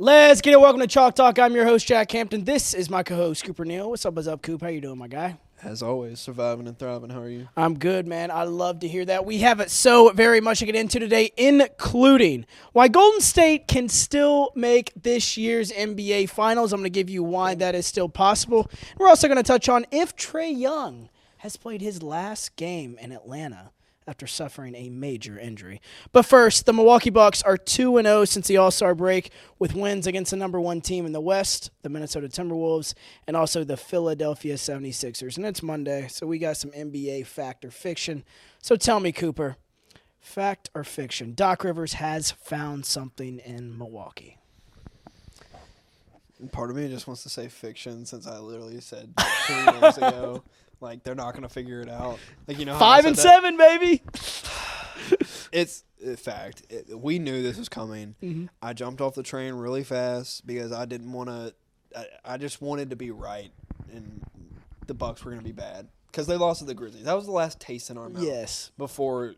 Let's get it. Welcome to Chalk Talk. I'm your host, Jack Hampton. This is my co-host, Cooper Neal. What's up, what's up, Coop? How you doing, my guy? As always, surviving and thriving. How are you? I'm good, man. I love to hear that. We have it so very much to get into today, including why Golden State can still make this year's NBA Finals. I'm going to give you why that is still possible. We're also going to touch on if Trae Young has played his last game in Atlanta after suffering a major injury. But first, the Milwaukee Bucks are 2 0 since the All Star break with wins against the number one team in the West, the Minnesota Timberwolves, and also the Philadelphia 76ers. And it's Monday, so we got some NBA fact or fiction. So tell me, Cooper, fact or fiction? Doc Rivers has found something in Milwaukee. Part of me just wants to say fiction since I literally said three years ago, like they're not gonna figure it out. Like you know, how Five and that? seven, baby. It's a fact. It, we knew this was coming. Mm-hmm. I jumped off the train really fast because I didn't want to. I, I just wanted to be right, and the Bucks were gonna be bad because they lost to the Grizzlies. That was the last taste in our mouth. Yes. Before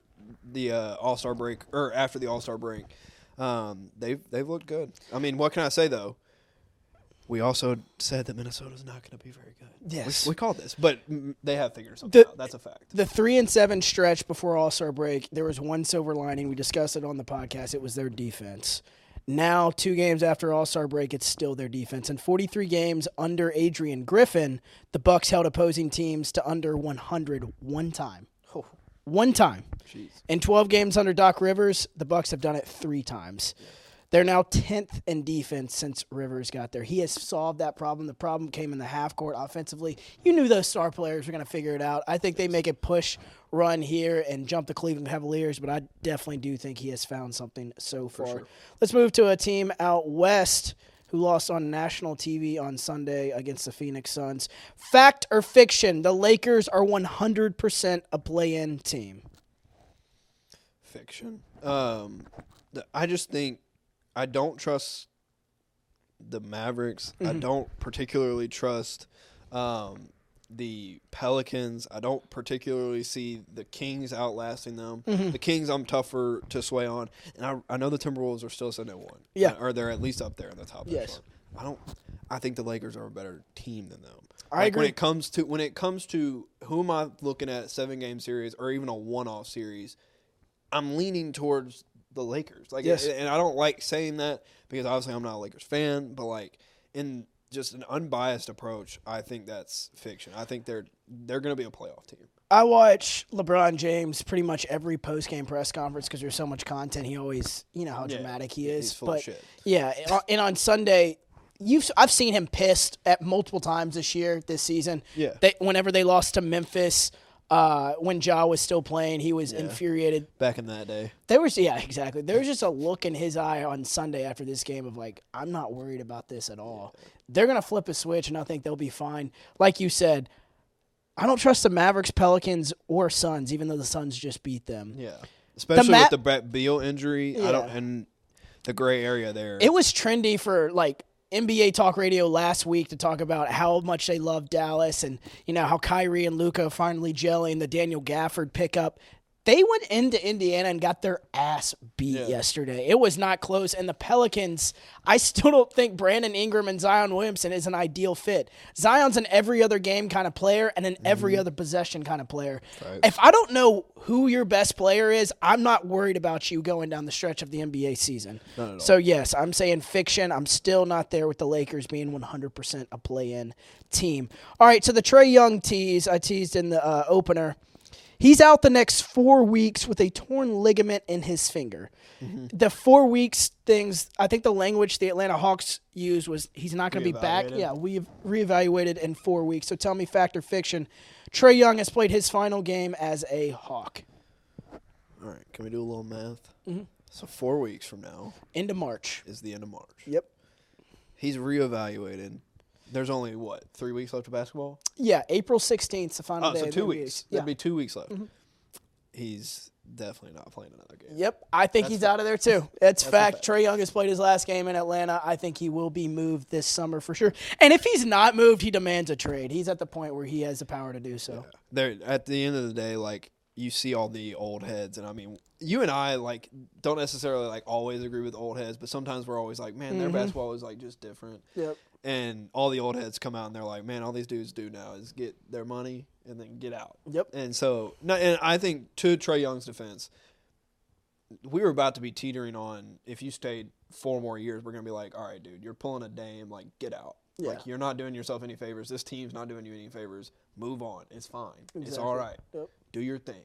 the uh, All Star break or after the All Star break, um, they've they've looked good. I mean, what can I say though? We also said that Minnesota's not going to be very good. Yes. we, we called this, but they have figured something The- out. That's a fact. The three and seven stretch before All Star break, there was one silver lining. We discussed it on the podcast. It was their defense. Now, two games after All Star break, it's still their defense. In 43 games under Adrian Griffin, the Bucks held opposing teams to under 100 one time. One time. Jeez. In 12 games under Doc Rivers, the Bucks have done it three times. They're now 10th in defense since Rivers got there. He has solved that problem. The problem came in the half court offensively. You knew those star players were going to figure it out. I think they make a push run here and jump the Cleveland Cavaliers, but I definitely do think he has found something so far. sure. Let's move to a team out west who lost on national TV on Sunday against the Phoenix Suns. Fact or fiction, the Lakers are 100% a play in team. Fiction. Um, I just think I don't trust the Mavericks. I don't particularly trust um, the Pelicans. I don't particularly see the Kings outlasting them. The Kings, I'm tougher to sway on, and I, I know the Timberwolves are still sitting at one. Yeah. or they're at least up there in the top. Yes. I don't. I think the Lakers are a better team than them. I Like, agree. When it comes to when it comes to who am I looking at seven game series or even a one off series, I'm leaning towards the Lakers. Like, Yes. and I don't like saying that because obviously I'm not a Lakers fan, but like in just an unbiased approach, I think that's fiction. I think they're they're going to be a playoff team. I watch LeBron James pretty much every post game press conference because there's so much content. He always, you know how Yeah, dramatic he is. he's full of but shit. yeah, and on- and on Sunday, you've I've seen him pissed at multiple times this year, this season. Yeah. they, whenever they lost to Memphis, uh, when Ja was still playing, he was infuriated. Back in that day, There was yeah, exactly. There was just a look in his eye on Sunday after this game of like, I'm not worried about this at all. They're gonna flip a switch, and I think they'll be fine. Like you said, I don't trust the Mavericks, Pelicans, or Suns, even though the Suns just beat them. yeah, especially Ma- with the Brad Beal injury. Yeah. I don't and the gray area there. It was trendy for like NBA Talk Radio last week to talk about how much they love Dallas and you know how Kyrie and Luka finally gelling the Daniel Gafford pickup. They went into Indiana and got their ass beat Yeah. yesterday. It was not close. And the Pelicans, I still don't think Brandon Ingram and Zion Williamson is an ideal fit. Zion's an every other game kind of player and an every other possession kind of player. Right. If I don't know who your best player is, I'm not worried about you going down the stretch of the NBA season. Not at all. So yes, I'm saying fiction. I'm still not there with the Lakers being 100% a play-in team. All right, so the Trae Young tease I teased in the uh, opener. He's out the next four weeks with a torn ligament in his finger. The four weeks things, I think the language the Atlanta Hawks used was he's not going to be back. Yeah, we've reevaluated in four weeks. So tell me, fact or fiction? Trae Young has played his final game as a Hawk All right, can we do a little math? Mm-hmm. So four weeks from now into March. is the end of March. Yep. He's reevaluated. There's only what three weeks left of basketball. Yeah, April 16th, the final Oh, day. so two weeks. Yeah. There'd be two weeks left. He's definitely not playing another game. Yep, I think That's he's fact. out of there too. That's, fact. Trae Young has played his last game in Atlanta. I think he will be moved this summer for sure. And if he's not moved, he demands a trade. He's at the point where he has the power to do so. There, at the end of the day, like you see all the old heads, and I mean, you and I like don't necessarily like always agree with old heads, but sometimes we're always like, man, their Mhm. basketball is like just different. Yep. And all the old heads come out and they're like, man, all these dudes do now is get their money and then get out. Yep. And so, no, and I think to Trae Young's defense, we were about to be teetering on if you stayed four more years, we're gonna be like, all right, dude, you're pulling a Dame, like get out. Yeah. Like you're not doing yourself any favors. This team's not doing you any favors. Move on. It's fine. It's all right. Yep. Do your thing.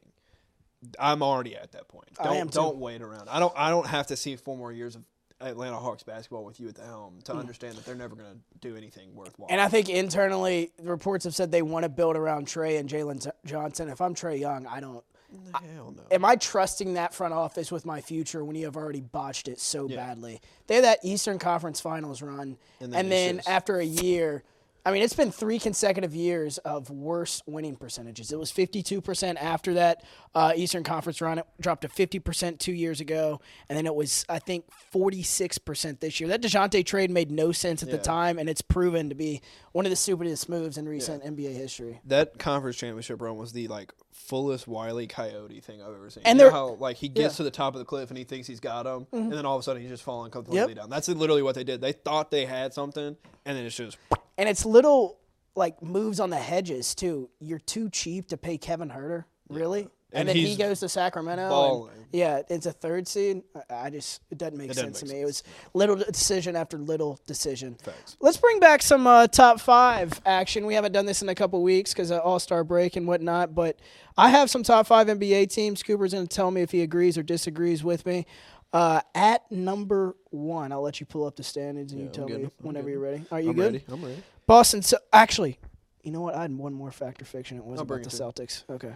I'm already at that point. Don't am too. don't wait around. I don't I don't have to see four more years of Atlanta Hawks basketball with you at the helm to hmm. understand that they're never gonna do anything worthwhile. And I think internally, the reports have said they want to build around Trae and Jalen Johnson. If I'm Trae Young, I don't. Hell no. Am I trusting that front office with my future when you have already botched it so Yeah. badly? They had that Eastern Conference Finals run, And and then then, it's just- after a year, I mean, it's been three consecutive years of worse winning percentages. It was 52% after that uh, Eastern Conference run. It dropped to 50% two years ago, and then it was, I think, 46% this year. That Dejounte trade made no sense at the time, and it's proven to be one of the stupidest moves in recent NBA history. that conference championship run was the like fullest Wiley Coyote thing I've ever seen. And you know how like he gets Yeah. Mm-hmm. to the top of the cliff and he thinks he's got him, and then all of a sudden he's just falling completely down. That's literally what they did. They thought they had something, and then it's just And it's little like moves on the hedges too. You're too cheap to pay Kevin Huerter, really. And, And then he goes to Sacramento. and- yeah, it's a third seed. I- just it doesn't make It doesn't sense to make me. It was little decision after little decision. Facts. Let's bring back some uh, top five action. We haven't done this in a couple weeks because of All Star break and whatnot. But I have some top five NBA teams. Cooper's going to tell me if he agrees or disagrees with me. Uh, at number one, I'll let you pull up the standings and you tell me whenever you're ready. Are you I'm good? ready. I'm ready. Boston. So actually, you know what? I had one more factor fiction. It was about the. Celtics. Okay,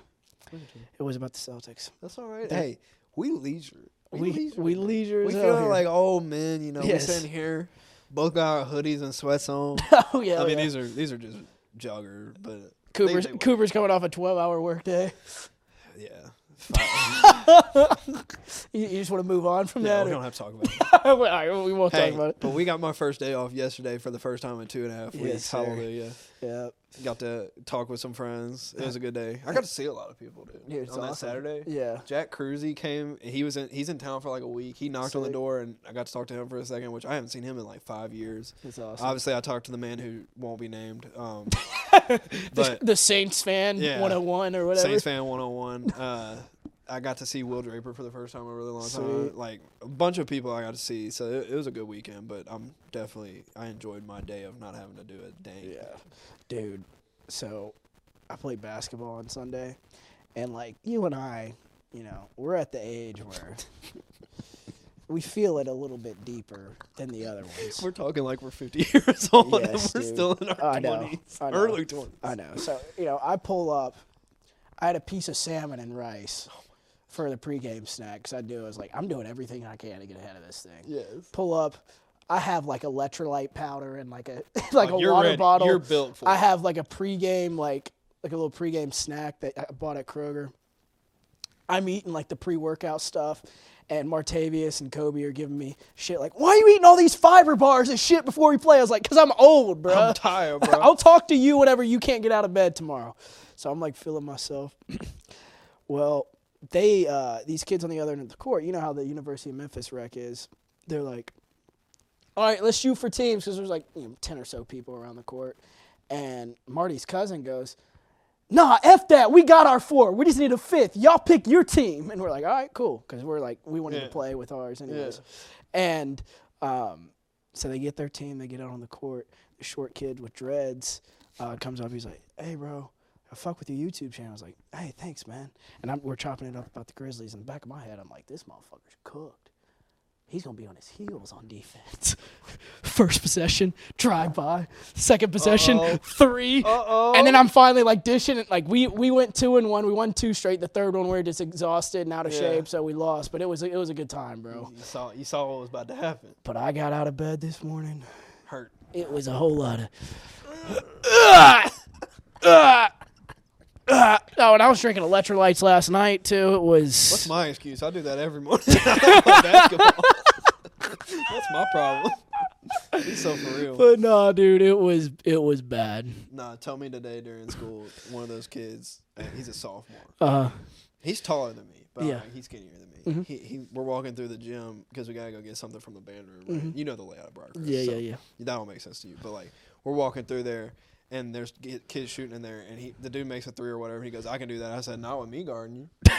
it was about the Celtics. That's all right. Hey, we leisure. We leisure. we leisure. We feel like oh, old men. You know, Yes. we sitting here, both got our hoodies and sweats on. oh yeah. I mean, yeah. these are these are just jogger, but Cooper's they work. Cooper's coming off a 12 hour workday. yeah. You, you just want to move on from Yeah, that? we or- don't have to talk about it. All right, we won't Hey, talk about it. but we got my first day off yesterday for the first time in two and a half weeks. sir. Hallelujah. Yeah. Got to talk with some friends. It was a good day. I got to see a lot of people, dude. It's on that. Saturday. Yeah. Jack Cruzy came. He was in. He's in town for like a week. He knocked on the door, and I got to talk to him for a second, which I haven't seen him in like five years. It's awesome. Obviously, I talked to the man who won't be named, um, the, but the Saints fan Yeah. 101 or whatever. Saints fan 101. Uh, I got to see Will Draper for the first time in a really long time. Like a bunch of people I got to see, so it, it was a good weekend. But I'm definitely I enjoyed my day of not having to do a dang. Yeah. Dude, so I played basketball on Sunday, and like you and I, you know, we're at the age where we feel it a little bit deeper than the other ones. We're talking like we're 50 years old Yes, and we're dude. still in our I know, 20s, I know. early 20s. I know. So, you know, I pull up. I had a piece of salmon and rice oh, for the pregame snack because I knew I was like, I'm doing everything I can to get ahead of this thing. Yes. Pull up. I have like electrolyte powder and like a oh, like Oh, a water ready. bottle. You're built for I have like a pregame like like a little pregame snack that I bought at Kroger. I'm eating like the pre-workout stuff, and Martavius and Kobe are giving me shit like, "Why are you eating all these fiber bars and shit before we play?" I was like, "Cause I'm old, bro. I'm tired, bro. I'll talk to you whenever you can't get out of bed tomorrow." So I'm like feeling myself. well, they uh, these kids on the other end of the court, you know how the University of Memphis rec is. They're like, "All right, let's shoot for teams," because there's like you know, ten or so people around the court, and Marty's cousin goes. Nah, F that. We got our four. We just need a fifth. Y'all pick your team. And we're like, all right, cool. Because we're like, we wanted Yeah. to play with ours anyways. And um, so they get their team. They get out on the court. The short kid with dreads uh, comes up. He's like, hey, bro, I fuck with your YouTube channel. I was like, hey, thanks, man. And I'm, we're chopping it up about the Grizzlies. In the back of my head, I'm like, this motherfucker's cooked. He's going to be on his heels on defense. First possession, drive by. Second possession, Uh-oh. 3 Uh-oh. And then I'm finally like dishing it. Like we we went two and one. We won two straight. The third one we were just exhausted and out of Yeah. shape, so we lost. But it was a, it was a good time, bro. You saw, you saw what was about to happen. But I got out of bed this morning. Hurt. It was a whole lot of. Ah! Ah! Ah! Oh, and I was drinking electrolytes last night too. It was. What's my excuse? I do that every morning. I don't play basketball. That's my problem. He's so for real. but no, dude, it was it was bad. Nah, tell me today during school, one of those kids, and he's a sophomore. Uh, He's taller than me, but Yeah. like, he's skinnier than me. Mhm. He, he, we're walking through the gym because we gotta go get something from the band room. Right? Mhm. You know the layout of Broadcrest. Yeah, so yeah, yeah. That don't make sense to you, but like we're walking through there. And there's kids shooting in there, and he the dude makes a three or whatever. He goes, "I can do that." I said, "Not with me guarding you."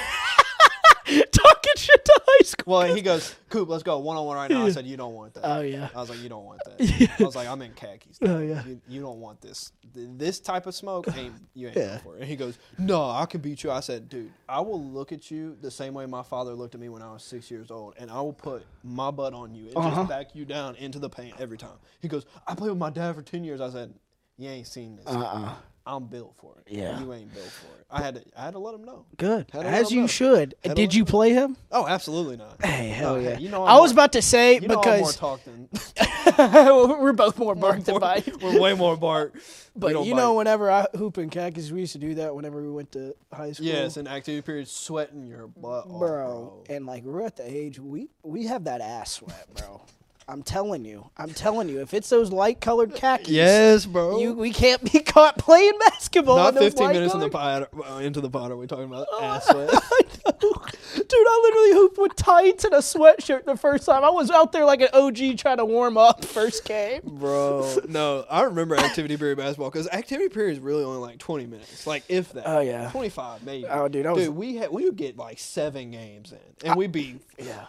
Talking shit to high school. Well, he goes, "Coop, let's go one on one right now." I said, "You don't want that." Oh yeah. I was like, "You don't want that." Yeah. I was like, "I'm in khakis. Oh yeah. You, you don't want this. This type of smoke ain't you ain't Yeah. for it." And he goes, "No, I can beat you." I said, "Dude, I will look at you the same way my father looked at me when I was six years old, and I will put my butt on you and Uh-huh. just back you down into the paint every time." He goes, "I played with my dad for ten years." I said, "You ain't seen this. Uh uh I'm built for it. Yeah. you ain't built for it." I had to, I had to let him know. Good. As you know. should. Had Did you play him? Oh, absolutely not. Hey, hell Oh, yeah. you know I was more- about to say You know I'm more because talk than we're both more bark than bite. We're way more bark. But you know, whenever I hoop in khakis, we used to do that whenever we went to high school. Yes, an activity period, sweating your butt off, bro. bro. And like we're at the age we we have that ass sweat, bro. I'm telling you. I'm telling you. If it's those light colored khakis, Yes, bro. you we can't be caught playing basketball. Not in those 15 minutes in the pod, uh, into the pod. Are we talking about Oh, ass sweat? I know. Dude, I literally hooped with tights and a sweatshirt the first time. I was out there like an OG trying to warm up first game. bro, no. I remember activity period basketball because activity period is really only like 20 minutes, like if that. Oh, yeah. 25 maybe. Oh, dude, I was- dude, we had we would get like seven games in, and we'd be Yeah.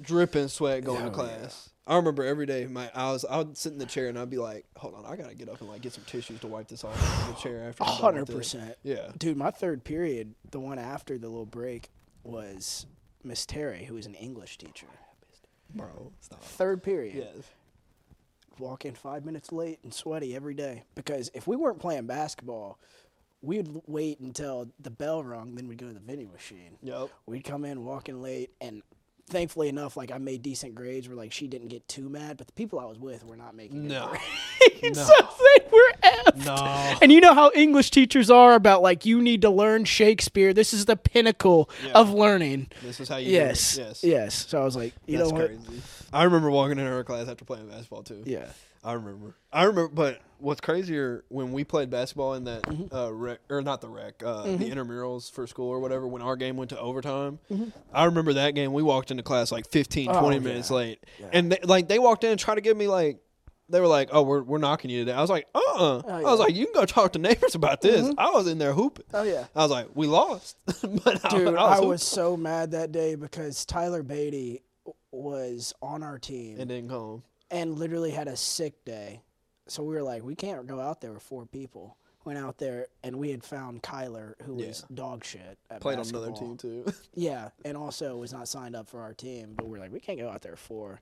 dripping sweat going Oh, to class. I remember every day my I was I would sit in the chair and I'd be like, hold on, I gotta get up and like get some tissues to wipe this off in the chair after. A I'm done hundred with this." percent. Yeah. Dude, my third period, the one after the little break, was Miss Terry, who was an English teacher. Bro, stop. Third period. Yes. Walk in five minutes late and sweaty every day. Because if we weren't playing basketball, we'd wait until the bell rung, then we'd go to the vending machine. Yep. We'd come in walking late, and thankfully enough, like I made decent grades where like she didn't get too mad, but the people I was with were not making No. grades, No. so they were effed. No. And you know how English teachers are about like you need to learn Shakespeare. This is the pinnacle Yeah. of learning. This is how you Yes. Yes. Yes. So I was like, you That's know what? crazy. I remember walking in her class after playing basketball too. Yeah. I remember. I remember. But what's crazier when we played basketball in that Mm-hmm. uh, rec, or not the rec, uh, the intramurals for school or whatever. When our game went to overtime, Mm-hmm. I remember that game. We walked into class like 15, Oh, 20 yeah. minutes late, Yeah. and they, like they walked in and tried to give me like. They were like, "Oh, we're, we're knocking you today." I was like, "Uh, uh I was yeah. Mm-hmm. like, "You can go talk to neighbors about this." I was in there hooping. Oh yeah. I was like, "We lost," but Dude, I, I was, was so mad that day because Tyler Beatty was on our team and didn't come. And literally had a sick day. So we were like, we can't go out there with four people. Went out there and we had found Kyler, who was dog shit at Played on basketball. another team too. Yeah, and also was not signed up for our team. But we're like, we can't go out there with four.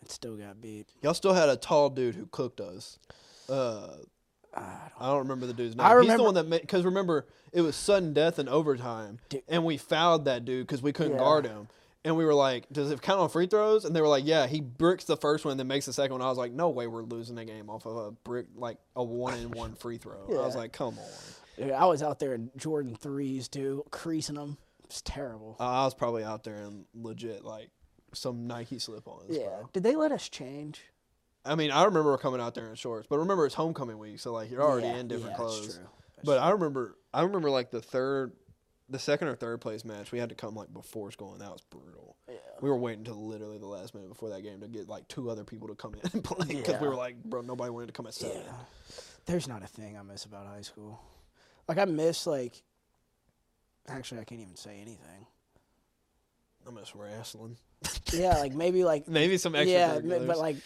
And still got beat. Y'all still had a tall dude who cooked us. Uh, I I don't remember the dude's name. I He's remember- the one that because remember it was sudden death in overtime, and we fouled that dude because we couldn't Yeah. guard him. And we were like, "Does it count on free throws?" And they were like, "Yeah." He bricks the first one, then makes the second one. I was like, "No way, we're losing the game off of a brick like a one and one free throw." I was like, "Come on." Dude, I was out there in Jordan threes too, creasing them. It's terrible. Uh, I was probably out there in legit like some Nike slip-ons. yeah. bro. Did they let us change? I mean, I remember coming out there in shorts, but remember it's homecoming week, so like you're already Yeah, in different yeah, clothes. That's true. That's But I remember, I remember like the third, the second or third place match, we had to come like before school, and that was brutal. Yeah. We were waiting until literally the last minute before that game to get like two other people to come in and play because we were like, bro, nobody wanted to come at seven. Yeah. There's not a thing I miss about high school. Like I miss like actually I can't even say anything. I miss wrestling. Yeah, like maybe like Maybe some extra. yeah, but like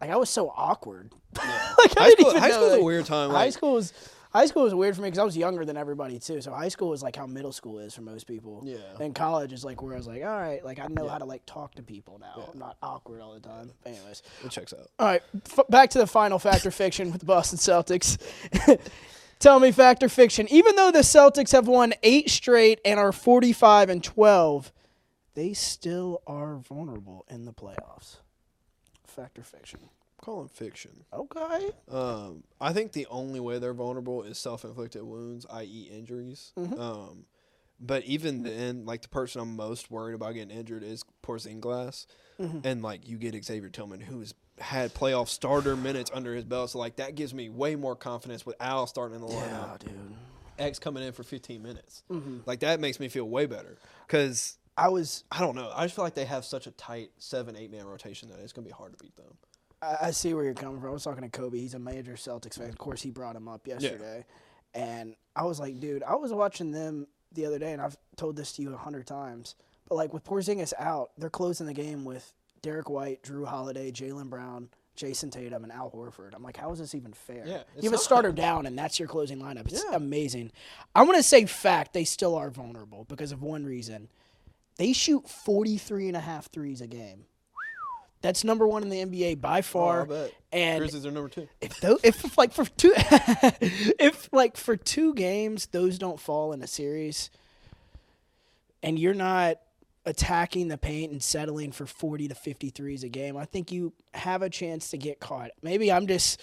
like I was so awkward. yeah. like I high school, high school's a weird time. Like, high school was high school was weird for me because I was younger than everybody too. So high school was like how middle school is for most people. Yeah. And college is like where I was like, all right, like I know Yeah. how to like talk to people now. Yeah. I'm not awkward all the time. Anyways, it checks out. all right, f- back to the final factor fiction with the Boston Celtics. Tell me factor fiction. Even though the Celtics have won eight straight and are 45 and 12, they still are vulnerable in the playoffs. Factor fiction. Calling fiction. Okay. Um, I think the only way they're vulnerable is self-inflicted wounds, i.e., injuries. Mhm. Um, but even then, like the person I'm most worried about getting injured is Porzingis, Mhm. and like you get Xavier Tillman, who's had playoff starter minutes under his belt, so like that gives me way more confidence with Al starting in the Yeah, lineup. dude. X coming in for 15 minutes. Mm-hmm. Like that makes me feel way better because I was I don't know. I just feel like they have such a tight seven, eight man rotation that it's gonna be hard to beat them. I I see where you're coming from. I was talking to Kobe. He's a major Celtics fan. Of course, he brought him up yesterday, and I was like, dude, I was watching them the other day, and I've told this to you a hundred times. But like with Porzingis out, they're closing the game with Derrick White, Jrue Holiday, Jaylen Brown, Jayson Tatum, and Al Horford. I'm like, how is this even fair? Yeah, you have a starter down, and that's your closing lineup. It's Yeah. amazing. I'm gonna say fact they still are vulnerable because of one reason. They shoot 43 and a half threes a game. That's number one in the NBA by oh, far. Oh, I bet. and Grizzlies are number two. if those, if like for two, if like for two games those don't fall in a series, and you're not attacking the paint and settling for 40 to 53s a game, I think you have a chance to get caught. Maybe I'm just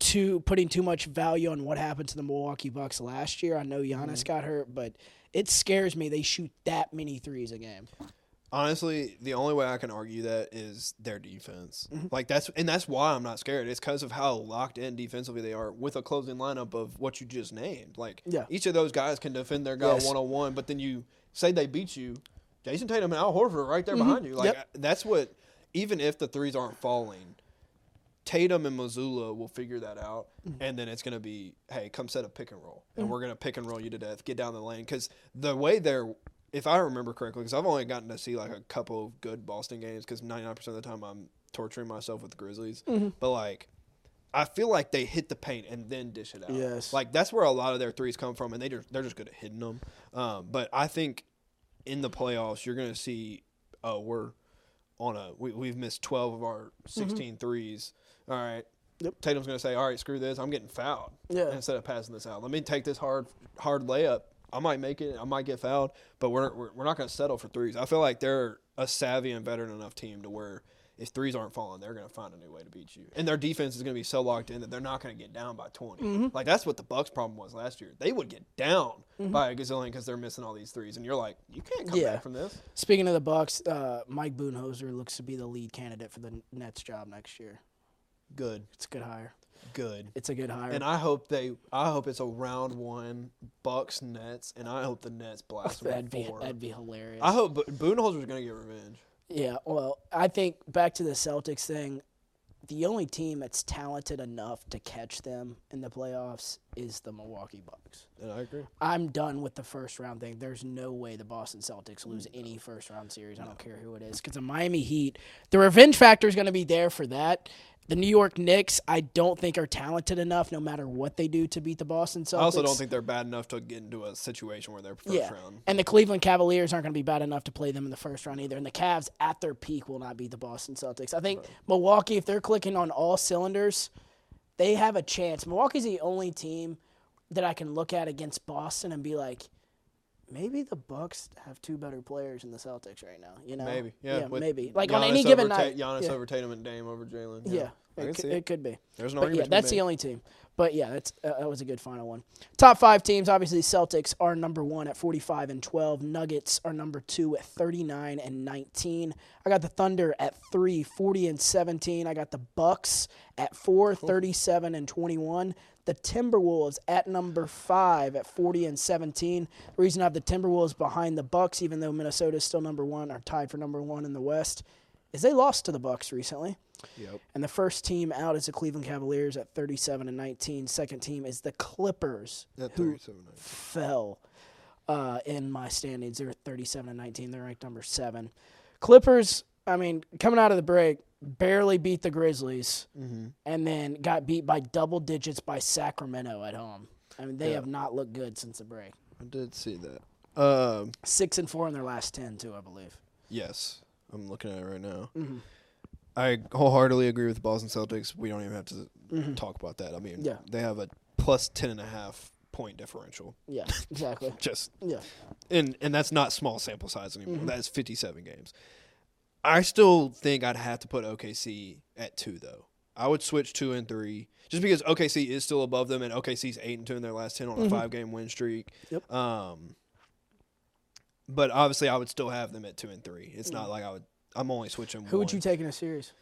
too putting too much value on what happened to the Milwaukee Bucks last year. I know Giannis mm-hmm. got hurt, but it scares me they shoot that many threes a game. Honestly, the only way I can argue that is their defense. Mm-hmm. Like that's and that's why I'm not scared. It's because of how locked in defensively they are with a closing lineup of what you just named. Like Yeah. each of those guys can defend their guy one on one, but then you say they beat you, Jayson Tatum and Al Horford are right there behind you. Like Mm-hmm. Yep. that's what. Even if the threes aren't falling, Tatum and Mazzulla will figure that out, Mm-hmm. and then it's going to be, hey, come set a pick and roll, and we're going to pick and roll you to death. Get down the lane because the way they're, if I remember correctly, because I've only gotten to see like a couple of good Boston games because ninety nine percent of the time I'm torturing myself with the Grizzlies, Mm-hmm. but like. I feel like they hit the paint and then dish it out. Yes. like that's where a lot of their threes come from, and they just, they're just good at hitting them. Um, but I think in the playoffs, you're going to see, oh, we're on a we, we've missed 12 of our 16 threes. All right. Mm-hmm. Yep. Tatum's going to say, "All right, screw this. I'm getting fouled." Yeah. Instead of passing this out. Let me take this hard hard layup. I might make it. I might get fouled, but we're we're, we're not going to settle for threes. I feel like they're a savvy and veteran enough team to where if threes aren't falling, they're going to find a new way to beat you. And their defense is going to be so locked in that they're not going to get down by 20. Mm-hmm. Like that's what the Bucks problem was last year. They would get down by a gazillion because they're missing all these threes, and you're like, you can't come Yeah. back from this. Speaking of the Bucks, uh, Mike Budenholzer looks to be the lead candidate for the Nets job next year. Good, It's a good hire. Good. It's a good hire. And I hope they, I hope it's a round one Bucks Nets, and I hope the Nets blast them that'd be four. that'd be hilarious. I hope Bo- Budenholzer's going to get revenge. Yeah, well, I think back to the Celtics thing. The only team that's talented enough to catch them in the playoffs is the Milwaukee Bucks. And I agree. I'm done with the first round thing. There's no way the Boston Celtics lose mm. any first round series. I don't care who it is because the Miami Heat, the revenge factor is going to be there for that. The New York Knicks, I don't think are talented enough, no matter what they do, to beat the Boston Celtics. I also don't think they're bad enough to get into a situation where they're first yeah. round. And the Cleveland Cavaliers aren't going to be bad enough to play them in the first round either. And the Cavs at their peak will not beat the Boston Celtics. I think Milwaukee, if they're clicking on all cylinders, they have a chance. Milwaukee's the only team that I can look at against Boston and be like, maybe the Bucks have two better players than the Celtics right now. You know, Maybe, yeah. with maybe. Like on any given over Ta- night, Giannis yeah. over Tatum and Dame over Jalen. Yeah, I it, can could, see it it. could be. There's an But yeah, that's the only team. But yeah, that's uh, that was a good final one. Top five teams, obviously, Celtics are number one at 45 and 12. Nuggets are number two at 39 and 19. I got the Thunder at three, 40 and 17. I got the Bucks at four, 37 and 21. The Timberwolves at number five at 40 and 17. The reason I have the Timberwolves behind the Bucks, even though Minnesota is still number one, are tied for number one in the West, is they lost to the Bucks recently. Yep. And the first team out is the Cleveland Cavaliers at 37 and 19. Second team is the Clippers, At who 37. fell uh, in my standings. They're at 37 and 19. They're ranked number seven. Clippers, I mean, coming out of the break, barely beat the Grizzlies, Mm-hmm. and then got beat by double digits by Sacramento at home. I mean, they Yeah. have not looked good since the break. I did see that. Um, Six and four in their last ten, too, I believe. yes, I'm looking at it right now. Mm-hmm. I wholeheartedly agree with the Boston Celtics. We don't even have to Mhm. talk about that. I mean, Yeah. they have a plus 10 and a half point differential. Yeah, exactly. Just Yeah. and and that's not small sample size anymore. Mhm. That is 57 games. I still think I'd have to put OKC at 2 though. I would switch 2 and 3 just because OKC is still above them and OKC's 8 and 2 in their last 10 on a Mhm. 5 game win streak. Yep. Um but obviously I would still have them at 2 and 3. It's not like I would I'm only switching Who would you take in a series?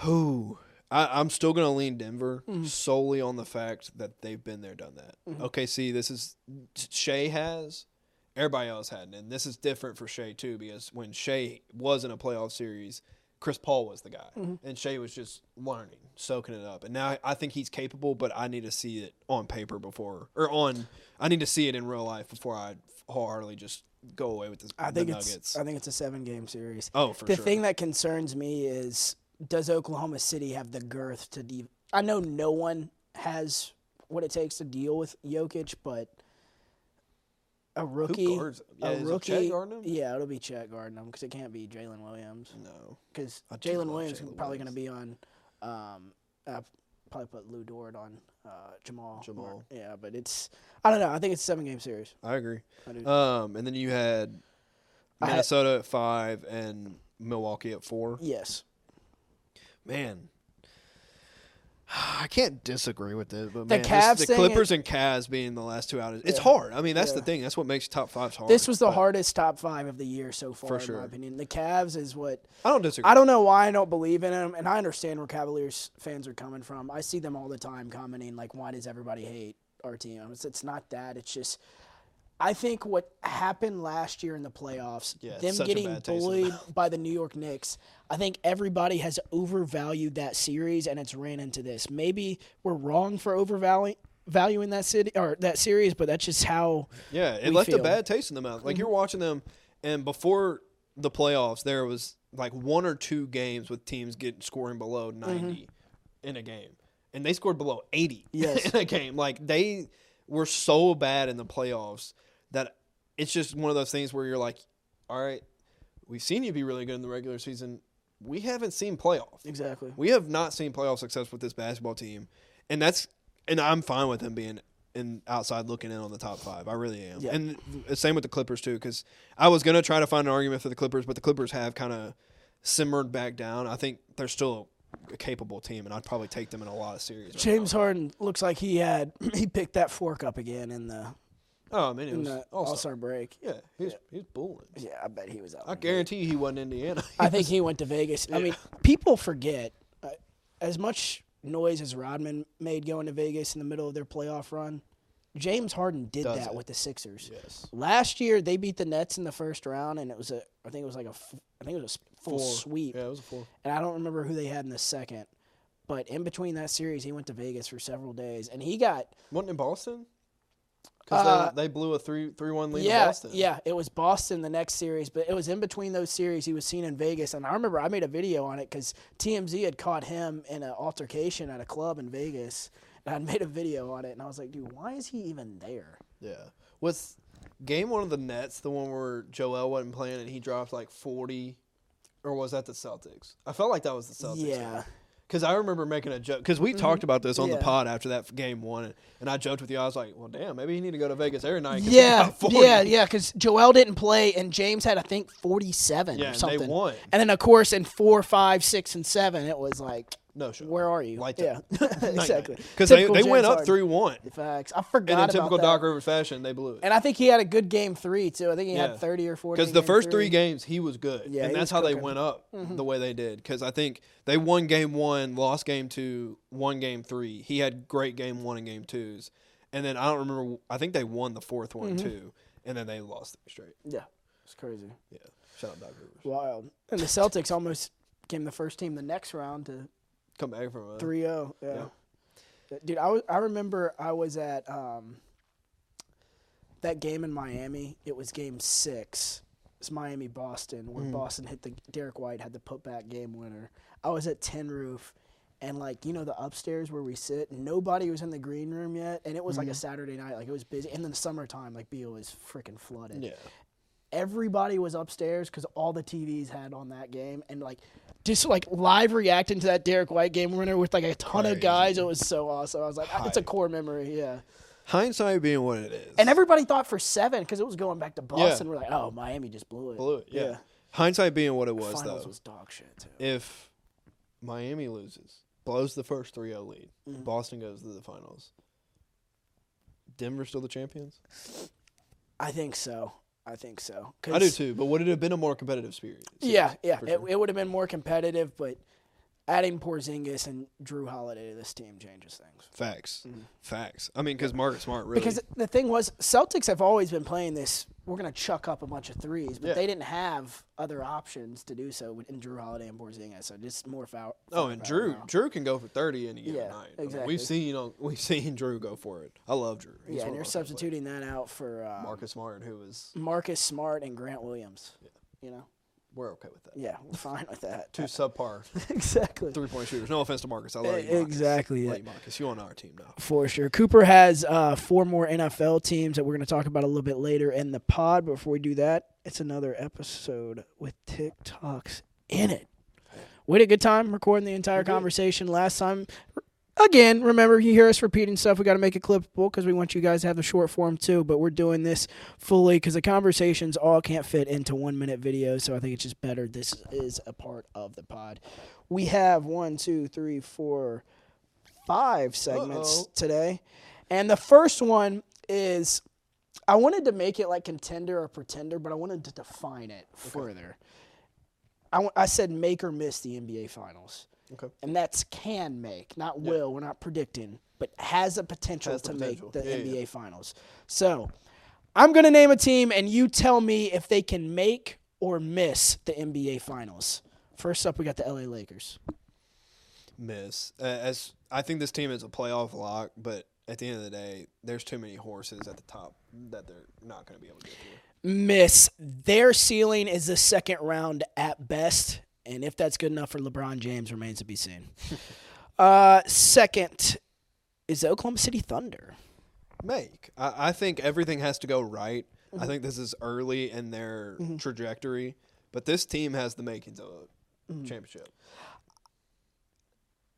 Who? I, I'm still gonna lean Denver Mm-hmm. solely on the fact that they've been there, done that. Mm-hmm. Okay, see, this is Shai has, everybody else hadn't, and this is different for Shai too because when Shai was in a playoff series, Chris Paul was the guy, Mm-hmm. and Shai was just learning, soaking it up, and now I think he's capable, but I need to see it on paper before, or on, I need to see it in real life before I wholeheartedly just go away with this, I think the it's Nuggets. I think it's a seven game series. oh, for the sure. thing that concerns me is does Oklahoma City have the girth to de- I know no one has what it takes to deal with Jokic, but a rookie? Yeah, a him? yeah, it'll be Chet guarding him because it can't be Jalen Williams no. because Jalen Williams is probably going to be on. Um, uh, probably put Lu Dort on uh, Jamal. Jamal. yeah, but it's I don't know. I think it's a seven game series. I agree. I. Um, and then you had I had- Minnesota at five and Milwaukee at four. yes, Man, I can't disagree with it. But The man, Cavs this, the Clippers and Cavs being the last two out, it's Yeah. hard. I mean, that's the thing. That's what makes top fives hard. this was the hardest top five of the year so far, in sure. my opinion. The Cavs is what I don't disagree. I don't know why I don't believe in them, and I understand where Cavaliers fans are coming from. I see them all the time commenting like, "Why does everybody hate our team?" It's, it's not that. It's just I think what happened last year in the playoffs, Yeah, them getting bullied by the New York Knicks. I think everybody has overvalued that series, and it's ran into this. Maybe we're wrong for overvaluing valuing that city or that series, but that's just how. Yeah, it left a feel. Mm-hmm. bad taste in the mouth. Like you're watching them, and before the playoffs, there was like one or two games with teams getting scoring below 90 in a game, and they scored below 80 Mm-hmm. Yes. in a game. Like they were so bad in the playoffs that it's just one of those things where you're like, all right, we've seen you be really good in the regular season. We haven't seen playoff. Exactly. We have not seen playoff success with this basketball team, and that's and I'm fine with them being in outside looking in on the top five. I really am, Yeah. and the same with the Clippers too. Because I was gonna try to find an argument for the Clippers, but the Clippers have kind of simmered back down. I think they're still a capable team, and I'd probably take them in a lot of series. right James now. Harden looks like he had he picked that fork up again in the Oh, I mean, it in was the all Star break. Yeah, he's he's bullying. Yeah, I bet he was out. I guarantee he wasn't Indiana. I think he went to Vegas. I mean, people forget uh, as much noise as Rodman made going to Vegas in the middle of their playoff run. James Harden did Does that it. with the Sixers. yes. Last year they beat the Nets in the first round, and it was a I think it was like a I think it was a full Four. sweep, Yeah, it was a four. and I don't remember who they had in the second. But in between that series, he went to Vegas for several days, and he got Wasn't it Boston? Because Uh, they, they blew a three three one lead to yeah, Boston. yeah. It was Boston the next series, but it was in between those series. He was seen in Vegas, and I remember I made a video on it because TMZ had caught him in an altercation at a club in Vegas, and I made a video on it, and I was like, dude, why is he even there? Yeah. Was game one of the Nets the one where Joel wasn't playing and he dropped like 40? Or was that the Celtics? I felt like that was the Celtics. Yeah, Because I remember making a joke. Because we mm-hmm. talked about this on the pod after that game one. And I joked with you. I was like, well, damn, maybe he need to go to Vegas every night. yeah, yeah, yeah. Because Joel didn't play, and James had I think forty-seven Yeah, or and something. they won. And then of course in four, five, six, and seven, it was like, No shot. where are you? Lights yeah, exactly. Because they, they went up 3 1. Facts. I forgot. And in typical that. Doc Rivers fashion, they blew it. And I think he had a good game three too. I think he Yeah. had thirty or forty. Because the first three games, he was good. Yeah, and that's how they went up the mm-hmm. way they did. Because I think they won game one, lost game two, won game three. He had great game one and game twos. And then I don't remember, I think they won the fourth one mm-hmm. too. And then they lost three straight. Yeah, it's crazy, Yeah. Shout out Doc Rivers. wild. And the Celtics almost became the first team the next round to Come back from uh, a 3-0. Yeah. Uh, dude, I was I remember I was at um that game in Miami. It was game 6. It's Miami Boston where mm-hmm. Boston hit the Derrick White had the putback game winner. I was at Tin Roof and like you know the upstairs where we sit, nobody was in the green room yet and it was like a mm-hmm. Saturday night like it was busy and then the summertime like Beale was freaking flooded. Yeah. Everybody was upstairs because all the TVs had on that game and like just like live reacting to that Derrick White game winner with like a ton of guys. It was so awesome. I was like, it's a core memory, yeah. Hindsight being what it is. And everybody thought for seven because it was going back to Boston. We're like, oh, Miami just blew it. blew it. Yeah. Yeah. Hindsight being what it was, Finals though. was dog shit too. if Miami loses, blows the first 3 0 lead, Mm-hmm. Boston goes to the finals, Denver still the champions? I think so. I think so. I do too, but would it have been a more competitive series? Yeah, yeah. for It, it would have been more competitive, but adding Porzingis and Jrue Holiday to this team changes things. Facts. Facts. I mean, because Marcus Smart really. Mm-hmm. Because the thing was, Celtics have always been playing this. We're gonna chuck up a bunch of threes, but Yeah. they didn't have other options to do so in Jrue Holiday and Porzingis. So just more foul. oh, and Jrue now. Jrue can go for thirty any given Yeah, night. I mean, exactly. we've seen on we've seen Jrue go for it. I love Jrue. He's Yeah, and you're substituting that out for uh, players. Marcus Smart, who is Marcus Smart and Grant Williams. You know, we're okay with that. yeah, we're fine with that. Two subpar exactly. three point shooters. No offense to Marcus. I love you, Marcus. Exactly. Love you, Marcus. You on our team now. For sure. Cooper has uh, four more NFL teams that we're going to talk about a little bit later in the pod. But before we do that, it's another episode with TikToks in it. We had a good time recording the entire conversation last time. Again, remember, you hear us repeating stuff. We got to make it clippable because we want you guys to have the short form too. But we're doing this fully because the conversations all can't fit into one minute videos. So I think it's just better. This is a part of the pod. We have one, two, three, four, five segments Uh-oh. today. And the first one is I wanted to make it like contender or pretender, but I wanted to define it further. I, w- I said make or miss the NBA Finals. Okay. And that's can make, not will. We're not predicting, but has a potential Has to potential. make the Yeah, yeah. NBA Finals. So I'm going to name a team, and you tell me if they can make or miss the NBA Finals. First up, we got the LA Lakers. Miss. As I think this team is a playoff lock, but at the end of the day, there's too many horses at the top that they're not going to be able to get through. miss. Their ceiling is the second round at best, and if that's good enough for LeBron James remains to be seen. uh, second is the Oklahoma City Thunder. make. I, I think everything has to go right. I mm-hmm. think this is early in their mm-hmm. trajectory, but this team has the makings of a mm-hmm. championship.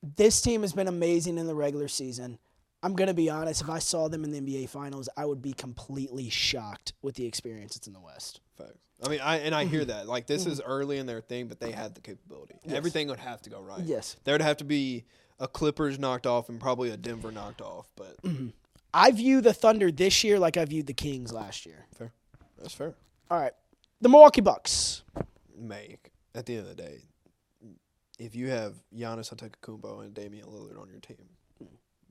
This team has been amazing in the regular season. I'm gonna be honest. If I saw them in the NBA Finals, I would be completely shocked with the experience that's in the West. Facts. I mean, I and I hear mhm. that. Like this is mm. early in their thing, but they have the capability. Everything would have to go right. Yes. There'd have to be a Clippers knocked off and probably a Denver knocked off, but mm-hmm. I view the Thunder this year like I viewed the Kings last year. fair. That's fair. All right, the Milwaukee Bucks. Make at the end of the day, if you have Giannis Antetokounmpo and Damian Lillard on your team,